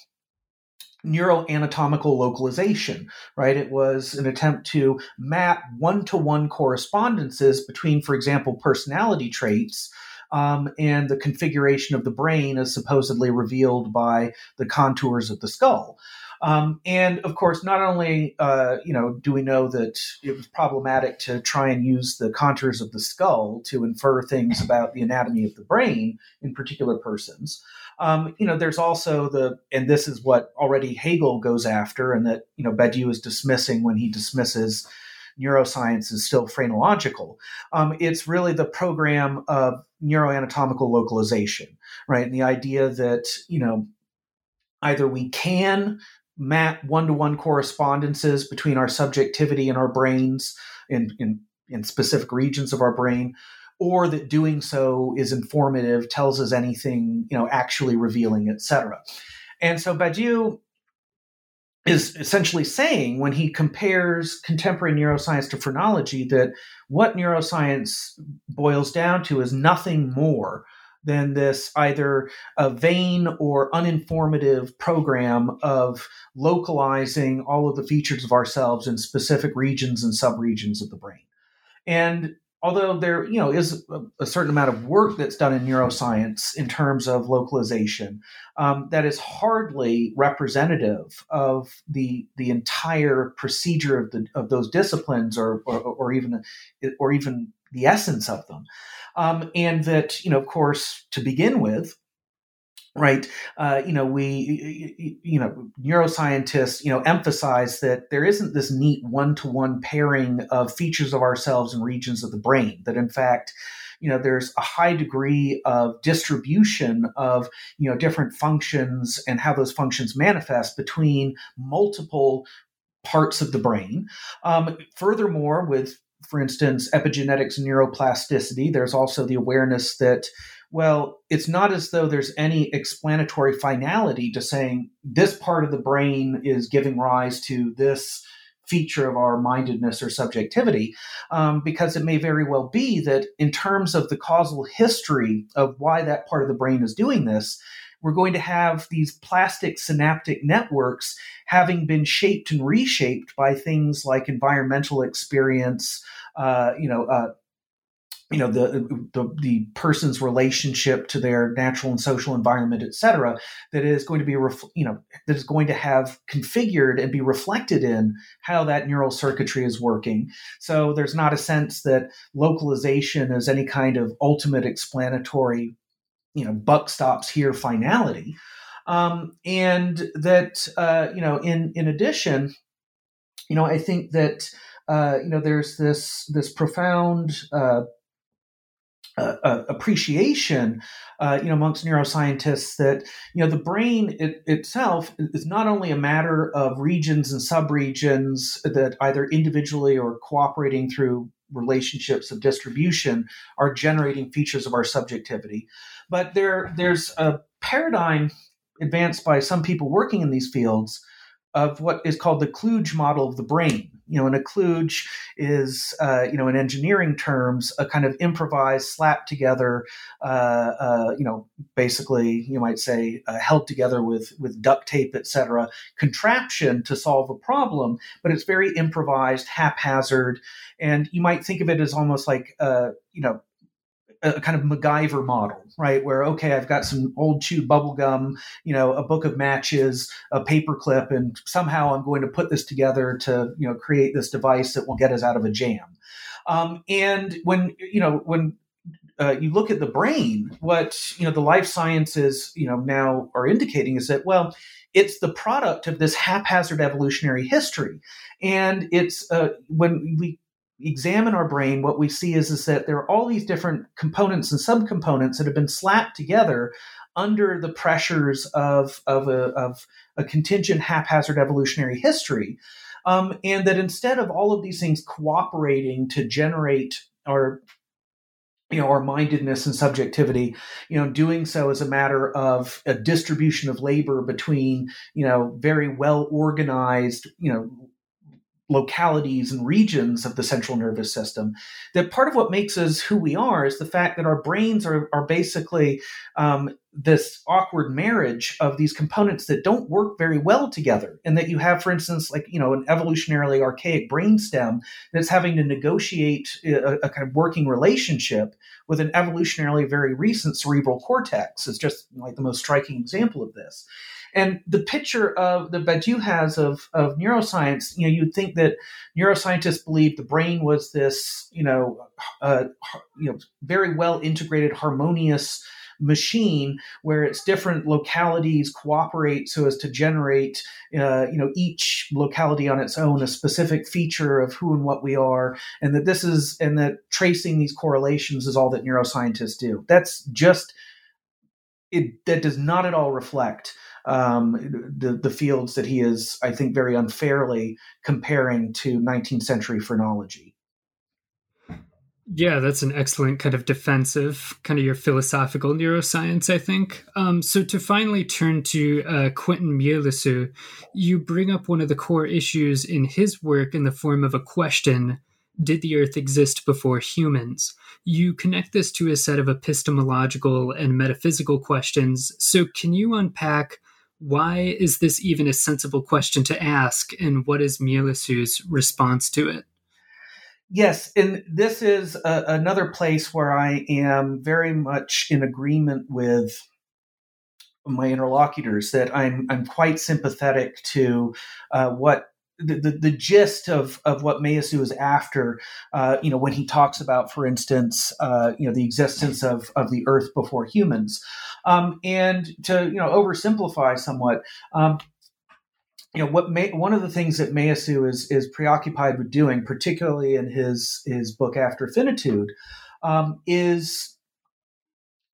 neuroanatomical localization, right? It was an attempt to map one to one correspondences between, for example, personality traits. Um, and the configuration of the brain as supposedly revealed by the contours of the skull. Um, and of course, not only uh, you know do we know that it was problematic to try and use the contours of the skull to infer things about the anatomy of the brain in particular persons. Um, you know, there's also the, and this is what already Hegel goes after, and that you know Badiou is dismissing when he dismisses neuroscience is still phrenological. Um, it's really the program of neuroanatomical localization, right? And the idea that, you know, either we can map one-to-one correspondences between our subjectivity and our brains in, in, in specific regions of our brain or that doing so is informative tells us anything you know actually revealing etc and so badiou is essentially saying when he compares contemporary neuroscience to phrenology that what neuroscience boils down to is nothing more than this either a vain or uninformative program of localizing all of the features of ourselves in specific regions and subregions of the brain. And although there you know is a, certain amount of work that's done in neuroscience in terms of localization um, that is hardly representative of the the entire procedure of the of those disciplines or or, or even or even the essence of them. Um, and that you know, of course, to begin with, right uh, you know we you know neuroscientists you know emphasize that there isn't this neat one-to-one pairing of features of ourselves and regions of the brain that in fact you know there's a high degree of distribution of you know different functions and how those functions manifest between multiple parts of the brain. Um, furthermore with for instance, epigenetics neuroplasticity, there's also the awareness that, well, it's not as though there's any explanatory finality to saying this part of the brain is giving rise to this feature of our mindedness or subjectivity, um, because it may very well be that in terms of the causal history of why that part of the brain is doing this, we're going to have these plastic synaptic networks having been shaped and reshaped by things like environmental experience, uh, you know, uh, you know the, the, the person's relationship to their natural and social environment, et cetera, that is going to be ref, you know that is going to have configured and be reflected in how that neural circuitry is working. So there's not a sense that localization is any kind of ultimate explanatory, you know, buck stops here finality, um, and that uh, you know in in addition, you know I think that uh, you know, there's this this profound uh, appreciation, uh, you know, amongst neuroscientists that you know the brain it, itself is not only a matter of regions and subregions that either individually or cooperating through relationships of distribution are generating features of our subjectivity, but there there's a paradigm advanced by some people working in these fields of what is called the kludge model of the brain you know, and a kludge is, uh, you know, in engineering terms, a kind of improvised, slapped together, uh, uh, you know, basically, you might say, uh, held together with with duct tape, etc., contraption to solve a problem. But it's very improvised, haphazard, and you might think of it as almost like, uh, you know, a kind of MacGyver model, right? Where okay, I've got some old chewed bubble gum, you know, a book of matches, a paperclip, and somehow I'm going to put this together to you know create this device that will get us out of a jam. Um, and when you know when uh, you look at the brain, what you know the life sciences you know now are indicating is that well, it's the product of this haphazard evolutionary history, and it's uh, when we examine our brain, what we see is, is that there are all these different components and subcomponents that have been slapped together under the pressures of, of, a, of a contingent haphazard evolutionary history. Um, and that instead of all of these things cooperating to generate our you know our mindedness and subjectivity you know doing so as a matter of a distribution of labor between you know very well organized you know localities and regions of the central nervous system that part of what makes us who we are is the fact that our brains are, are basically um, this awkward marriage of these components that don't work very well together and that you have for instance like you know an evolutionarily archaic brainstem that's having to negotiate a, a kind of working relationship with an evolutionarily very recent cerebral cortex is just like the most striking example of this. And the picture of the Badiou has of, of neuroscience, you know, you'd think that neuroscientists believed the brain was this, you know, uh, you know, very well integrated, harmonious machine where its different localities cooperate so as to generate uh, you know each locality on its own a specific feature of who and what we are and that this is and that tracing these correlations is all that neuroscientists do that's just it that does not at all reflect um, the the fields that he is, I think, very unfairly comparing to 19th century phrenology. Yeah, that's an excellent kind of defensive, kind of your philosophical neuroscience, I think. Um, so to finally turn to uh, Quentin Meillassoux, you bring up one of the core issues in his work in the form of a question Did the Earth exist before humans? You connect this to a set of epistemological and metaphysical questions. So can you unpack why is this even a sensible question to ask, and what is Meillassoux's response to it? Yes, and this is a, another place where I am very much in agreement with my interlocutors that I'm I'm quite sympathetic to uh, what the, the, the, gist of, of what Meillassoux is after, uh, you know, when he talks about, for instance, uh, you know, the existence of, of the earth before humans. Um, and to, you know, oversimplify somewhat, um, you know, what may, one of the things that Meillassoux is, is preoccupied with doing, particularly in his, his book After Finitude, um, is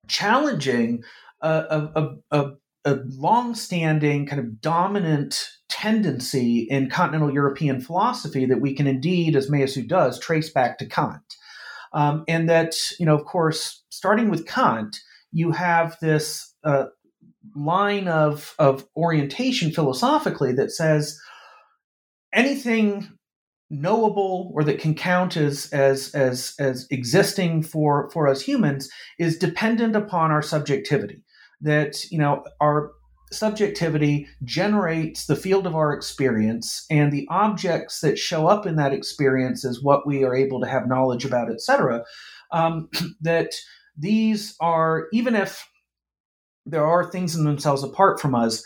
challenging a, a, a, a long-standing kind of dominant tendency in continental European philosophy that we can indeed, as Meillassoux does, trace back to Kant. Um, and that, you know, of course, starting with Kant, you have this uh, line of, of orientation philosophically that says anything knowable or that can count as as as as existing for for us humans is dependent upon our subjectivity. That you know our subjectivity generates the field of our experience and the objects that show up in that experience is what we are able to have knowledge about etc um, that these are even if there are things in themselves apart from us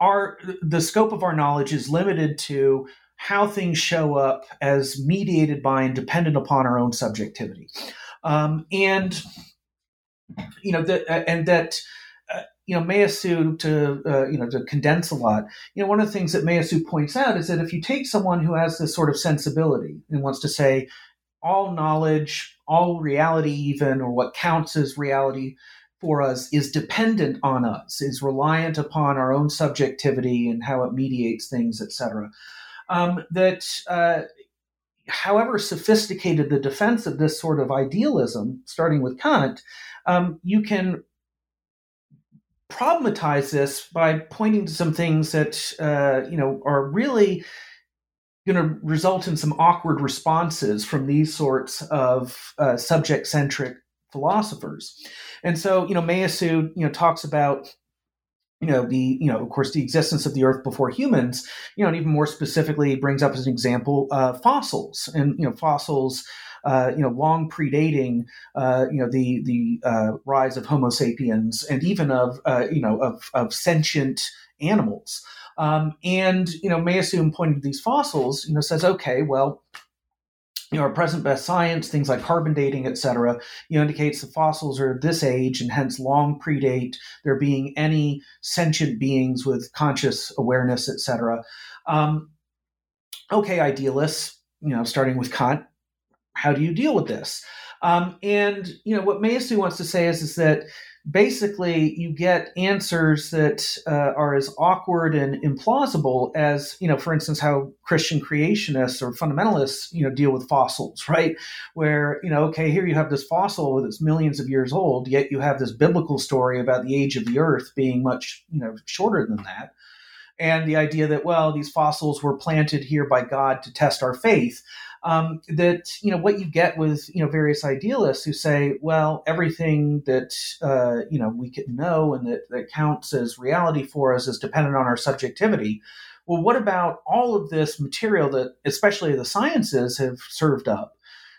our the scope of our knowledge is limited to how things show up as mediated by and dependent upon our own subjectivity um, and you know that and that you know, Meillassoux to uh, you know to condense a lot. You know, one of the things that Meillassoux points out is that if you take someone who has this sort of sensibility and wants to say all knowledge, all reality, even or what counts as reality for us is dependent on us, is reliant upon our own subjectivity and how it mediates things, etc. Um, that uh, however sophisticated the defense of this sort of idealism, starting with Kant, um, you can problematize this by pointing to some things that uh, you know are really going to result in some awkward responses from these sorts of uh, subject-centric philosophers. And so, you know, Meillassoux, you know, talks about you know the you know of course the existence of the earth before humans you know and even more specifically brings up as an example uh, fossils and you know fossils uh, you know, long predating, uh, you know, the the uh, rise of Homo sapiens and even of, uh, you know, of, of sentient animals. Um, and you know, Meillassoux pointing to these fossils, you know, says, okay, well, you know, our present best science, things like carbon dating, et cetera, you know, indicates the fossils are this age and hence long predate there being any sentient beings with conscious awareness, et cetera. Um, okay, idealists, you know, starting with Kant, how do you deal with this? Um, and you know what Meillassoux wants to say is, is that basically you get answers that uh, are as awkward and implausible as you know for instance how christian creationists or fundamentalists you know deal with fossils right? Where you know okay here you have this fossil that's millions of years old yet you have this biblical story about the age of the earth being much you know shorter than that. And the idea that well these fossils were planted here by god to test our faith um, that you know what you get with you know various idealists who say, well, everything that uh, you know we can know and that, that counts as reality for us is dependent on our subjectivity. Well, what about all of this material that, especially the sciences, have served up,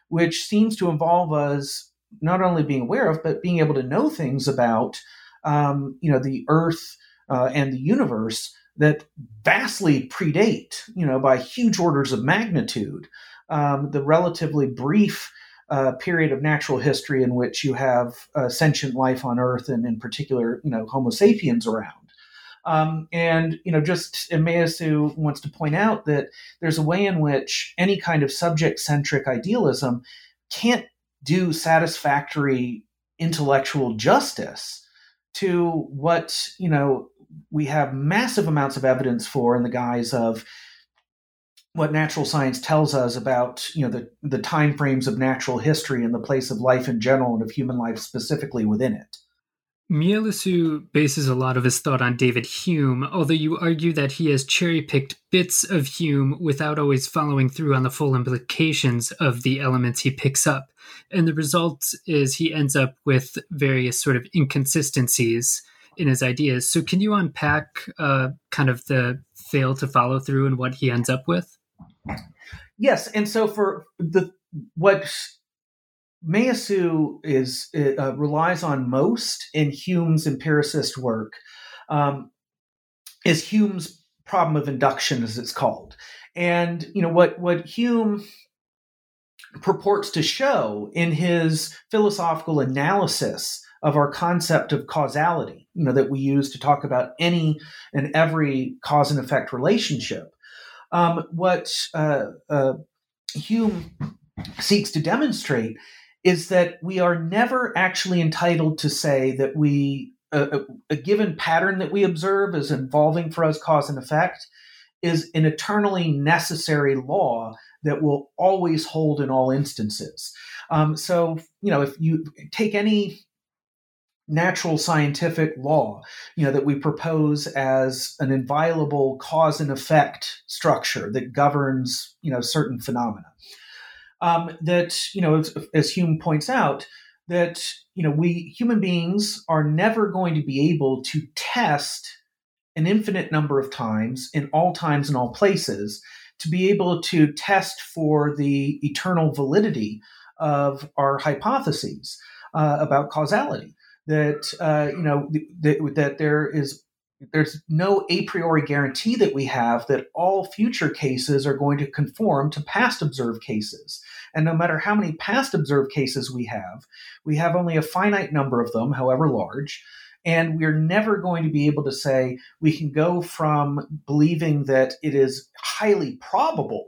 which seems to involve us not only being aware of, but being able to know things about, um, you know, the Earth uh, and the universe that vastly predate, you know, by huge orders of magnitude um, the relatively brief uh, period of natural history in which you have uh, sentient life on Earth, and in particular, you know, Homo sapiens around. Um, and you know, just Meillassoux wants to point out that there's a way in which any kind of subject-centric idealism can't do satisfactory intellectual justice to what you know we have massive amounts of evidence for in the guise of what natural science tells us about you know the, the time frames of natural history and the place of life in general and of human life specifically within it. Meillassoux bases a lot of his thought on David Hume, although you argue that he has cherry picked bits of Hume without always following through on the full implications of the elements he picks up. And the result is he ends up with various sort of inconsistencies in his ideas. So, can you unpack uh, kind of the fail to follow through and what he ends up with? Yes, and so for the what Meillassoux is uh, relies on most in Hume's empiricist work um, is Hume's problem of induction, as it's called. And you know what what Hume purports to show in his philosophical analysis of our concept of causality, you know, that we use to talk about any and every cause and effect relationship, um, what uh, uh, Hume seeks to demonstrate is that we are never actually entitled to say that we a, a, given pattern that we observe as involving for us cause and effect is an eternally necessary law that will always hold in all instances. Um, so, you know, if you take any natural scientific law, you know, that we propose as an inviolable cause and effect structure that governs, you know, certain phenomena. Um, that, you know, as, as Hume points out, that, you know, we human beings are never going to be able to test an infinite number of times in all times and all places to be able to test for the eternal validity of our hypotheses uh, about causality that uh, you know that, that there is there's no a priori guarantee that we have that all future cases are going to conform to past observed cases. And no matter how many past observed cases we have, we have only a finite number of them, however large. And we're never going to be able to say we can go from believing that it is highly probable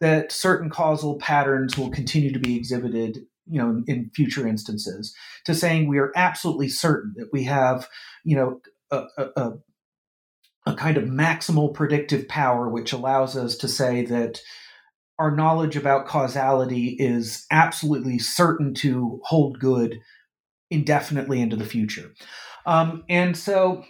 that certain causal patterns will continue to be exhibited you know in, in, future instances to saying we are absolutely certain that we have you know a, a, a kind of maximal predictive power which allows us to say that our knowledge about causality is absolutely certain to hold good indefinitely into the future. Um, and so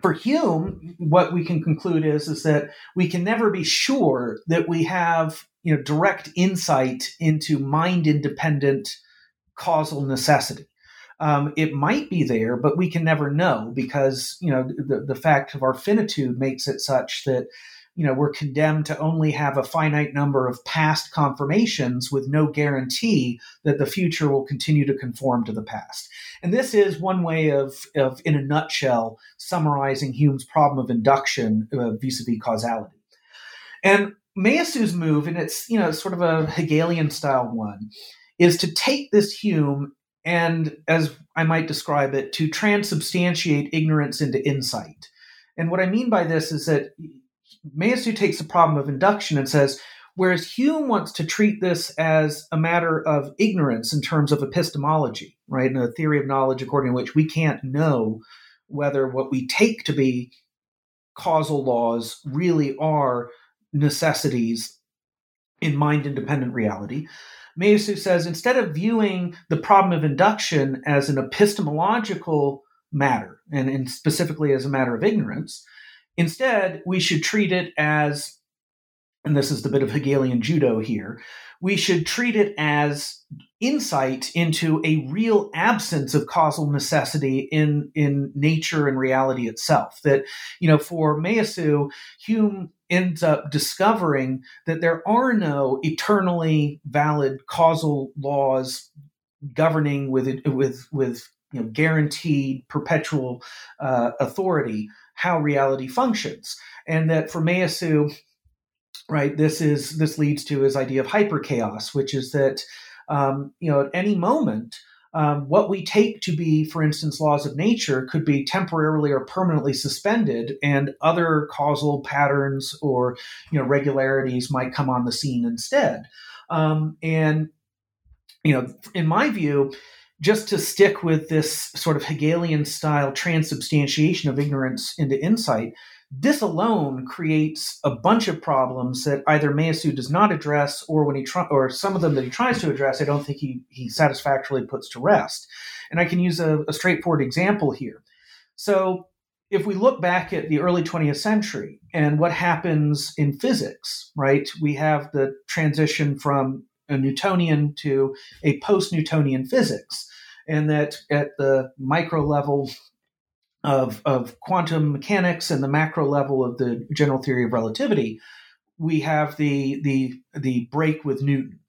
for Hume, what we can conclude is is that we can never be sure that we have you know direct insight into mind independent causal necessity. Um, it might be there, but we can never know because you know the, the fact of our finitude makes it such that you know we're condemned to only have a finite number of past confirmations with no guarantee that the future will continue to conform to the past and this is one way of, of in a nutshell summarizing hume's problem of induction uh, vis-a-vis causality and Meillassoux's move, and it's you know sort of a Hegelian style one, is to take this Hume and, as I might describe it, to transubstantiate ignorance into insight. And what I mean by this is that Meillassoux takes the problem of induction and says, whereas Hume wants to treat this as a matter of ignorance in terms of epistemology, right, and a theory of knowledge according to which we can't know whether what we take to be causal laws really are necessities in mind independent reality. Meillassoux says instead of viewing the problem of induction as an epistemological matter, and, and specifically as a matter of ignorance, Instead, we should treat it as, and this is the bit of Hegelian judo here, we should treat it as insight into a real absence of causal necessity in, in nature and reality itself. That, you know, for Meillassoux, Hume ends up discovering that there are no eternally valid causal laws governing with with with you know, guaranteed perpetual uh, authority how reality functions. And that for Meillassoux, right, this is this leads to his idea of hyperchaos, which is that um, you know at any moment um, what we take to be, for instance, laws of nature could be temporarily or permanently suspended, and other causal patterns or you know regularities might come on the scene instead. Um, and you know, in my view, just to stick with this sort of Hegelian style transubstantiation of ignorance into insight, this alone creates a bunch of problems that either Meillassoux does not address, or when he try, or some of them that he tries to address, I don't think he he satisfactorily puts to rest. And I can use a, a straightforward example here. So, if we look back at the early 20th century and what happens in physics, right? We have the transition from a Newtonian to a post Newtonian physics. And that at the micro level of, of quantum mechanics and the macro level of the general theory of relativity, we have the, the, the break with Newton.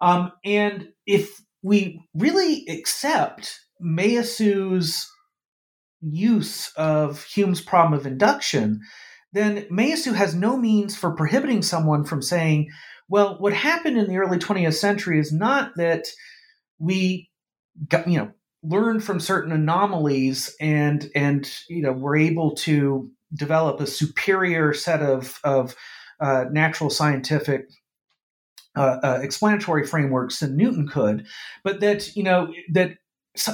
Um, and if we really accept Meillassoux's use of Hume's problem of induction, then Meillassoux has no means for prohibiting someone from saying, well, what happened in the early 20th century is not that we got, you know, learned from certain anomalies and and you know were able to develop a superior set of of uh, natural scientific uh, uh, explanatory frameworks than Newton could, but that you know that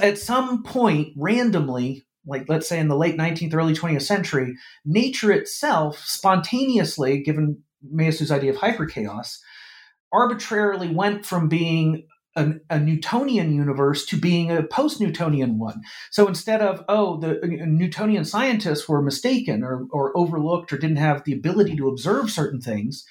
at some point randomly like let's say in the late 19th early 20th century nature itself spontaneously given Meillassoux's idea of hyperchaos arbitrarily went from being a, a, Newtonian universe to being a post Newtonian one. So instead of, oh, the uh, Newtonian scientists were mistaken or, or overlooked or didn't have the ability to observe certain things,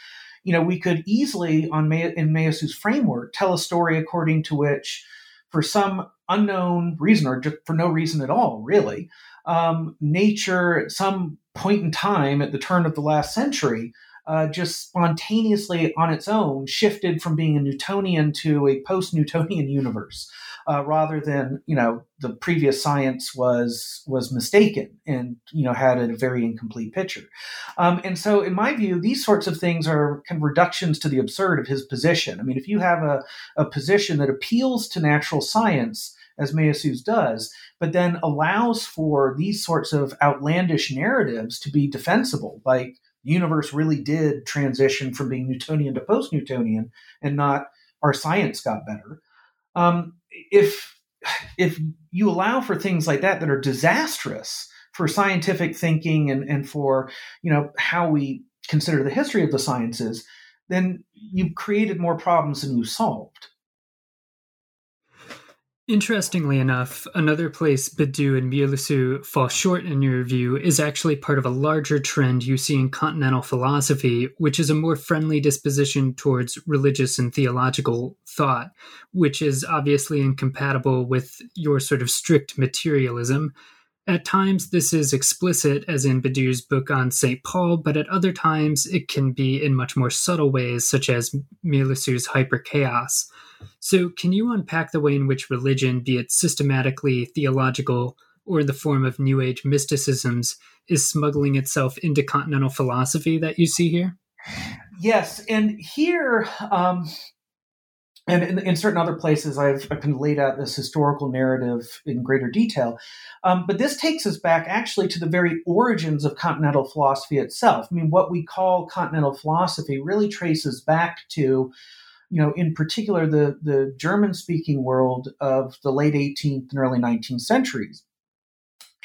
you know, we could easily, on May, in Meillassoux's framework, tell a story according to which, for some unknown reason or just for no reason at all, really, um, nature at some point in time at the turn of the last century uh, just spontaneously on its own shifted from being a Newtonian to a post-Newtonian universe, uh, rather than you know the previous science was was mistaken and you know had a very incomplete picture. Um, and so, in my view, these sorts of things are kind of reductions to the absurd of his position. I mean, if you have a, a position that appeals to natural science as Meillassoux's does, but then allows for these sorts of outlandish narratives to be defensible, like universe really did transition from being Newtonian to post Newtonian and not our science got better. Um, if if you allow for things like that that are disastrous for scientific thinking and, and for you know how we consider the history of the sciences, then you've created more problems than you've solved. Interestingly enough, another place Badiou and Meillassoux fall short in your view is actually part of a larger trend you see in continental philosophy, which is a more friendly disposition towards religious and theological thought, which is obviously incompatible with your sort of strict materialism. At times, this is explicit, as in Badiou's book on St. Paul, but at other times, it can be in much more subtle ways, such as Meillassoux's hyper chaos. So, can you unpack the way in which religion, be it systematically theological or in the form of New Age mysticisms, is smuggling itself into continental philosophy that you see here? Yes, and here, um, and in, in, certain other places, I've, I've laid out this historical narrative in greater detail. Um, but this takes us back actually to the very origins of continental philosophy itself. I mean, what we call continental philosophy really traces back to you know, in particular, the, the German speaking world of the late 18th and early 19th centuries.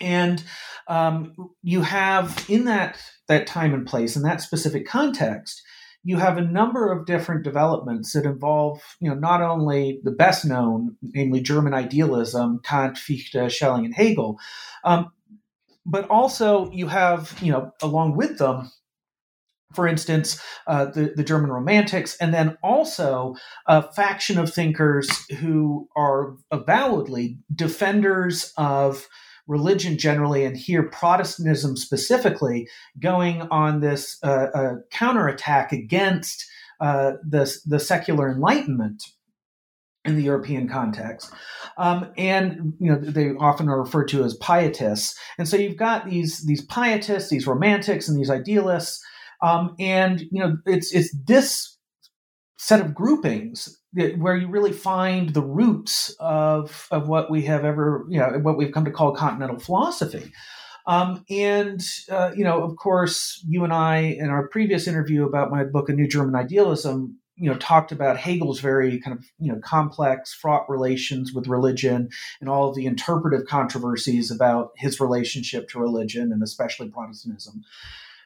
And um, you have in that, that time and place, in that specific context, you have a number of different developments that involve, you know, not only the best known, namely German idealism, Kant, Fichte, Schelling, and Hegel, um, but also you have, you know, along with them, for instance, uh, the, the German Romantics, and then also a faction of thinkers who are avowedly defenders of religion generally, and here Protestantism specifically, going on this uh, uh, counterattack against uh, the, the secular Enlightenment in the European context. Um, and you know they often are referred to as pietists. And so you've got these these pietists, these romantics, and these idealists um, and you know, it's it's this set of groupings that, where you really find the roots of of what we have ever you know what we've come to call continental philosophy. Um, and uh, you know, of course, you and I in our previous interview about my book, A New German Idealism, you know, talked about Hegel's very kind of you know complex, fraught relations with religion and all of the interpretive controversies about his relationship to religion and especially Protestantism.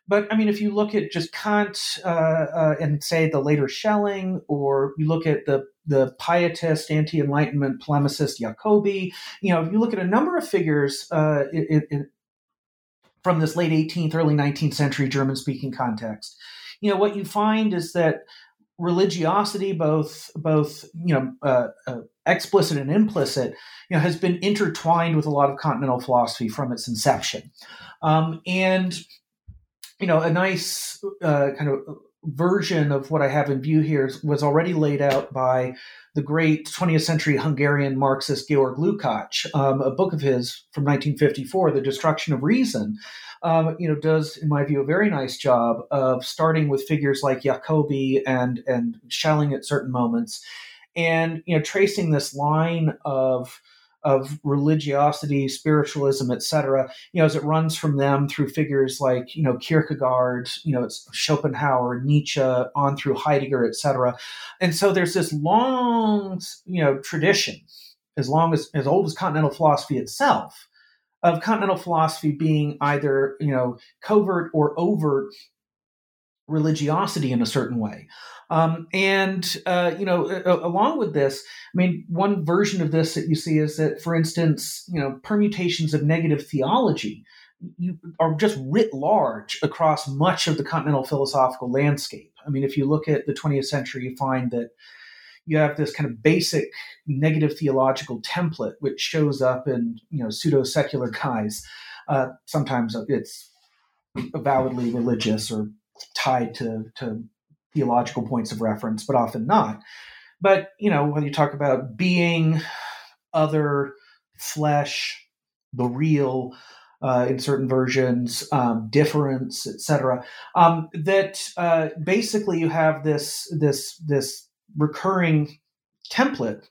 But I mean, if you look at just Kant uh, uh, and say the later Schelling, or you look at the the pietist, anti-enlightenment polemicist Jacobi, you know, if you look at a number of figures uh, in, in, from this late 18th, early 19th century German-speaking context, you know, what you find is that religiosity, both both you know uh, uh, explicit and implicit, you know, has been intertwined with a lot of continental philosophy from its inception, um, and you know, a nice uh, kind of version of what I have in view here was already laid out by the great 20th century Hungarian Marxist Georg Lukács. Um, a book of his from 1954, The Destruction of Reason, um, you know, does, in my view, a very nice job of starting with figures like Jacobi and and Schelling at certain moments, and you know, tracing this line of of religiosity, spiritualism, etc. You know, as it runs from them through figures like you know Kierkegaard, you know, it's Schopenhauer, Nietzsche, on through Heidegger, etc. And so there's this long, you know, tradition, as long as as old as continental philosophy itself, of continental philosophy being either you know covert or overt religiosity in a certain way. Um, and uh, you know, along with this, I mean, one version of this that you see is that, for instance, you know, permutations of negative theology you are just writ large across much of the continental philosophical landscape. I mean, if you look at the 20th century, you find that you have this kind of basic negative theological template which shows up in you know pseudo secular guys. Uh, sometimes it's avowedly religious or tied to to theological points of reference, but often not. But you know, when you talk about being, other, flesh, the real, uh, in certain versions, um, difference, etc. Um, that uh, basically you have this this this recurring template,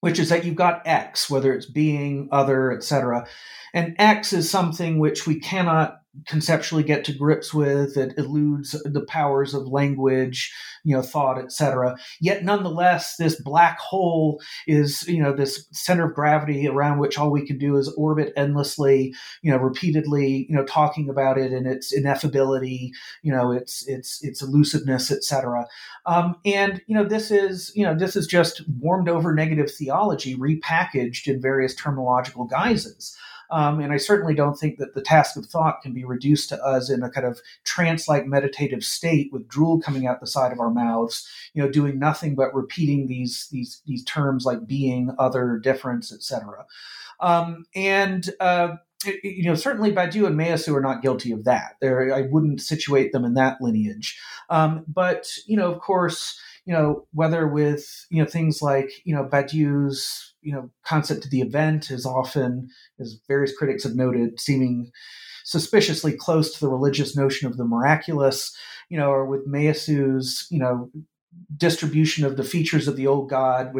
which is that you've got X, whether it's being, other, etc. And X is something which we cannot conceptually get to grips with it eludes the powers of language you know thought etc yet nonetheless this black hole is you know this center of gravity around which all we can do is orbit endlessly you know repeatedly you know talking about it and its ineffability you know its its its elusiveness etc um, and you know this is you know this is just warmed over negative theology repackaged in various terminological guises um, and I certainly don't think that the task of thought can be reduced to us in a kind of trance-like meditative state with drool coming out the side of our mouths, you know, doing nothing but repeating these these these terms like being, other, difference, etc. Um, and uh, you know, certainly Badiou and Meillassoux are not guilty of that. There, I wouldn't situate them in that lineage. Um, but you know, of course, you know, whether with you know things like you know Badiou's you know concept of the event is often, as various critics have noted, seeming suspiciously close to the religious notion of the miraculous. You know, or with Meillassoux', you know distribution of the features of the old god,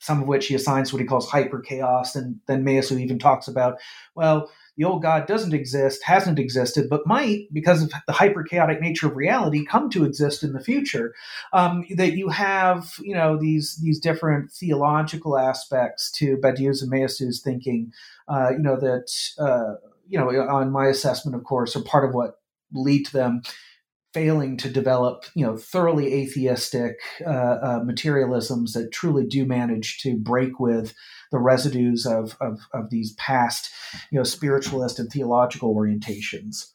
some of which he assigns what he calls hyper chaos, and then Meillassoux even talks about, well, the old God doesn't exist, hasn't existed, but might, because of the hyper chaotic nature of reality, come to exist in the future. Um, that you have, you know, these these different theological aspects to Badiou's and Meillassoux' thinking. Uh, you know that, uh, you know, on my assessment, of course, are part of what lead to them failing to develop, you know, thoroughly atheistic uh, uh, materialisms that truly do manage to break with the residues of, of, of these past, you know, spiritualist and theological orientations.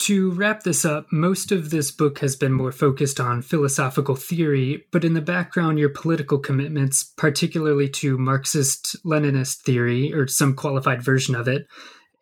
To wrap this up, most of this book has been more focused on philosophical theory, but in the background, your political commitments, particularly to Marxist Leninist theory, or some qualified version of it,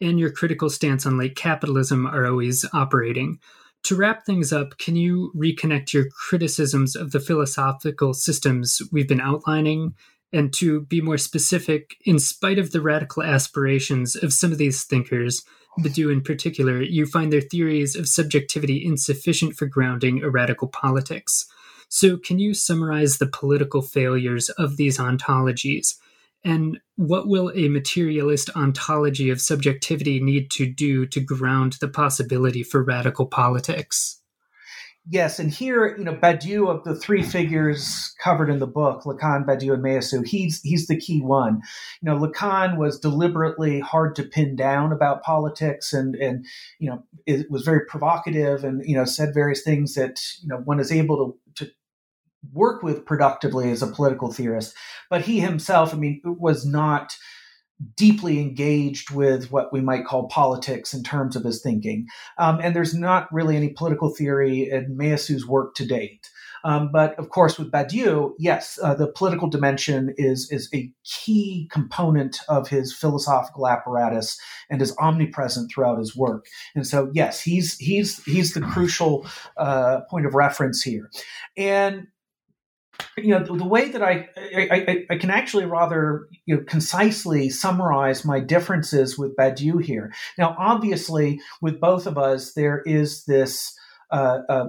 and your critical stance on late capitalism are always operating. To wrap things up, can you reconnect your criticisms of the philosophical systems we've been outlining? And to be more specific, in spite of the radical aspirations of some of these thinkers, Badiou in particular, you find their theories of subjectivity insufficient for grounding a radical politics. So, can you summarize the political failures of these ontologies and what will a materialist ontology of subjectivity need to do to ground the possibility for radical politics? Yes, and here, you know, Badiou of the three figures covered in the book, Lacan, Badiou, and Meillassoux, he's he's the key one. You know, Lacan was deliberately hard to pin down about politics, and and you know, it was very provocative, and you know, said various things that you know one is able to to work with productively as a political theorist. But he himself, I mean, was not deeply engaged with what we might call politics in terms of his thinking. Um, and there's not really any political theory in Meillassoux' work to date. Um, but of course, with Badiou, yes, uh, the political dimension is is a key component of his philosophical apparatus and is omnipresent throughout his work. And so, yes, he's he's he's the crucial uh, point of reference here. And you know the, way that I, I, I can actually rather you know concisely summarize my differences with Badiou here. Now, obviously, with both of us, there is this uh, uh,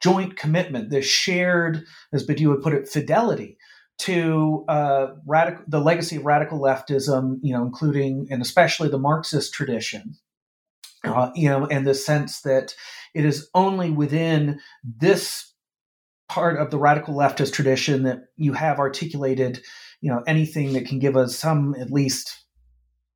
joint commitment, this shared, as Badiou would put it, fidelity to uh, radical, the legacy of radical leftism, you know, including and especially the Marxist tradition. Uh, you know, and the sense that it is only within this part of the radical leftist tradition that you have articulated, you know, anything that can give us some at least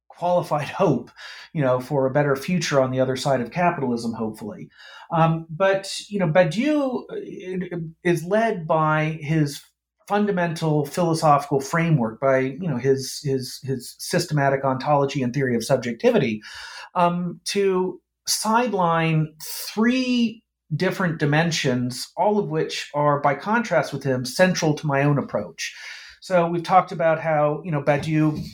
qualified hope, you know, for a better future on the other side of capitalism, hopefully. Um, but you know, Badiou uh, is led by his fundamental philosophical framework, by you know his his his systematic ontology and theory of subjectivity, um, to sideline three different dimensions, all of which are, by contrast with him, central to my own approach. So we've talked about how you know Badiou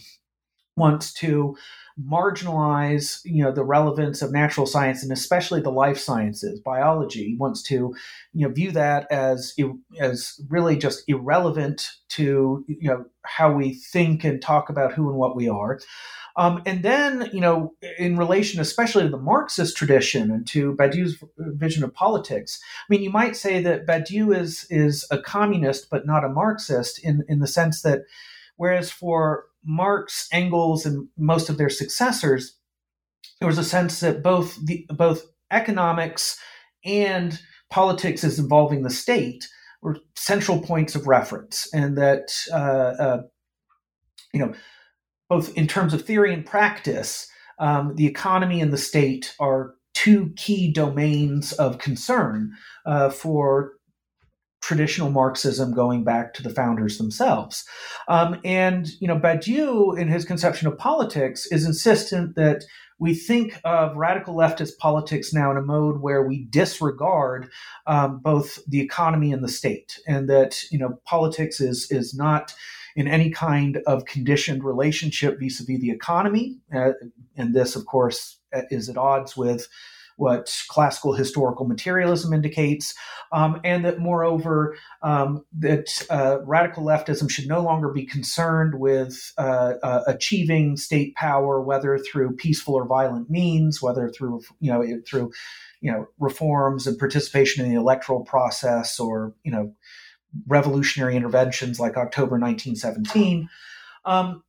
wants to marginalize you know the relevance of natural science and especially the life sciences. Badiou wants to you know view that as as really just irrelevant to you know how we think and talk about who and what we are. Um, and then, you know, in relation especially to the Marxist tradition and to Badiou's vision of politics, I mean, you might say that Badiou is is a communist but not a Marxist in in the sense that, whereas for Marx, Engels, and most of their successors, there was a sense that both the both economics and politics as involving the state were central points of reference, and that uh, uh, you know both in terms of theory and practice, um, the economy and the state are two key domains of concern uh, for traditional Marxism going back to the founders themselves. Um, and, you know, Badiou, in his conception of politics, is insistent that we think of radical leftist politics now in a mode where we disregard um, both the economy and the state, and that, you know, politics is, is not in any kind of conditioned relationship vis-a-vis the economy. Uh, and this, of course, is at odds with what classical historical materialism indicates, um, and that moreover um, that uh, radical leftism should no longer be concerned with uh, uh, achieving state power, whether through peaceful or violent means, whether through you know through you know reforms and participation in the electoral process, or you know revolutionary interventions like October 1917. Um,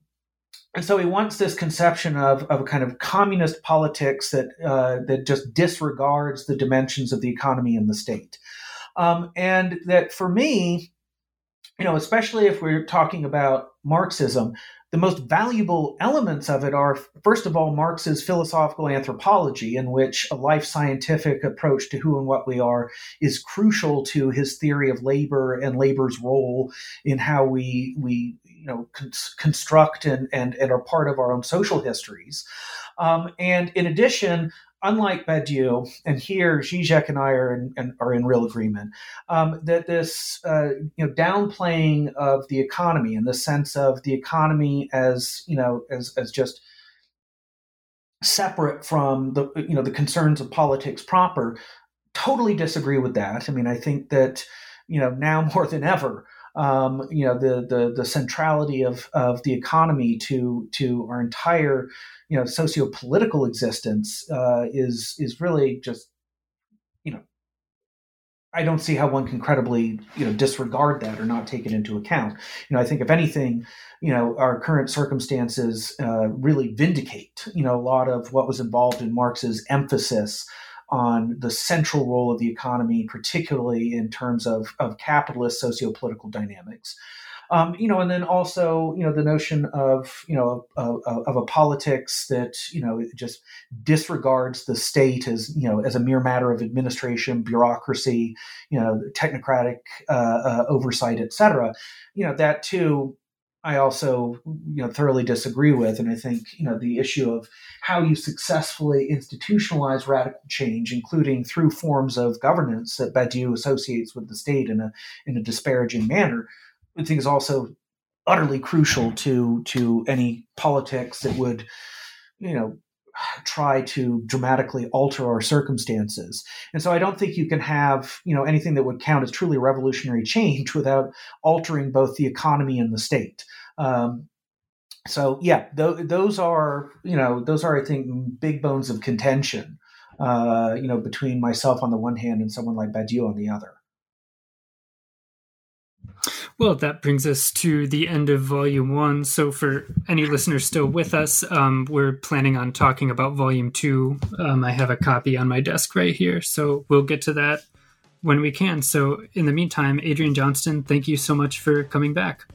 and so he wants this conception of, of a kind of communist politics that uh, that just disregards the dimensions of the economy and the state, um, and that for me, you know, especially if we're talking about Marxism, the most valuable elements of it are, first of all, Marx's philosophical anthropology, in which a life scientific approach to who and what we are is crucial to his theory of labor and labor's role in how we we you know con- construct and, and and are part of our own social histories. Um, and in addition, unlike Badiou, and here Zizek and I are in, and are in real agreement, um, that this uh, you know downplaying of the economy in the sense of the economy as you know as as just separate from the you know the concerns of politics proper, totally disagree with that. I mean, I think that you know now more than ever um, you know the, the the centrality of of the economy to to our entire you know socio-political existence uh, is is really just you know I don't see how one can credibly, you know, disregard that or not take it into account. You know, I think if anything, you know, our current circumstances uh, really vindicate, you know, a lot of what was involved in Marx's emphasis on the central role of the economy, particularly in terms of, of capitalist socio-political dynamics. Um, you know, and then also, you know, the notion of, you know, of, of, a politics that, you know, just disregards the state as, you know, as a mere matter of administration, bureaucracy, you know, technocratic uh, uh, oversight, et cetera. You know, that too I also you know thoroughly disagree with, and I think you know the issue of how you successfully institutionalize radical change, including through forms of governance that Badiou associates with the state in a in a disparaging manner, I think is also utterly crucial to to any politics that would you know try to dramatically alter our circumstances. And so I don't think you can have, you know, anything that would count as truly revolutionary change without altering both the economy and the state. Um, so yeah, th- those are, you know, those are, I think, big bones of contention, uh, you know, between myself on the one hand and someone like Badiou on the other. Well, that brings us to the end of volume one. So, for any listeners still with us, um, we're planning on talking about volume two. Um, I have a copy on my desk right here. So, we'll get to that when we can. So, in the meantime, Adrian Johnston, thank you so much for coming back.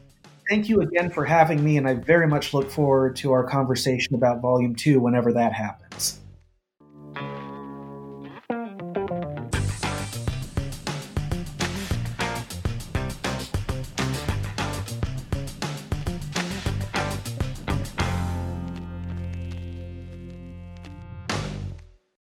Thank you again for having me. And I very much look forward to our conversation about volume two whenever that happens.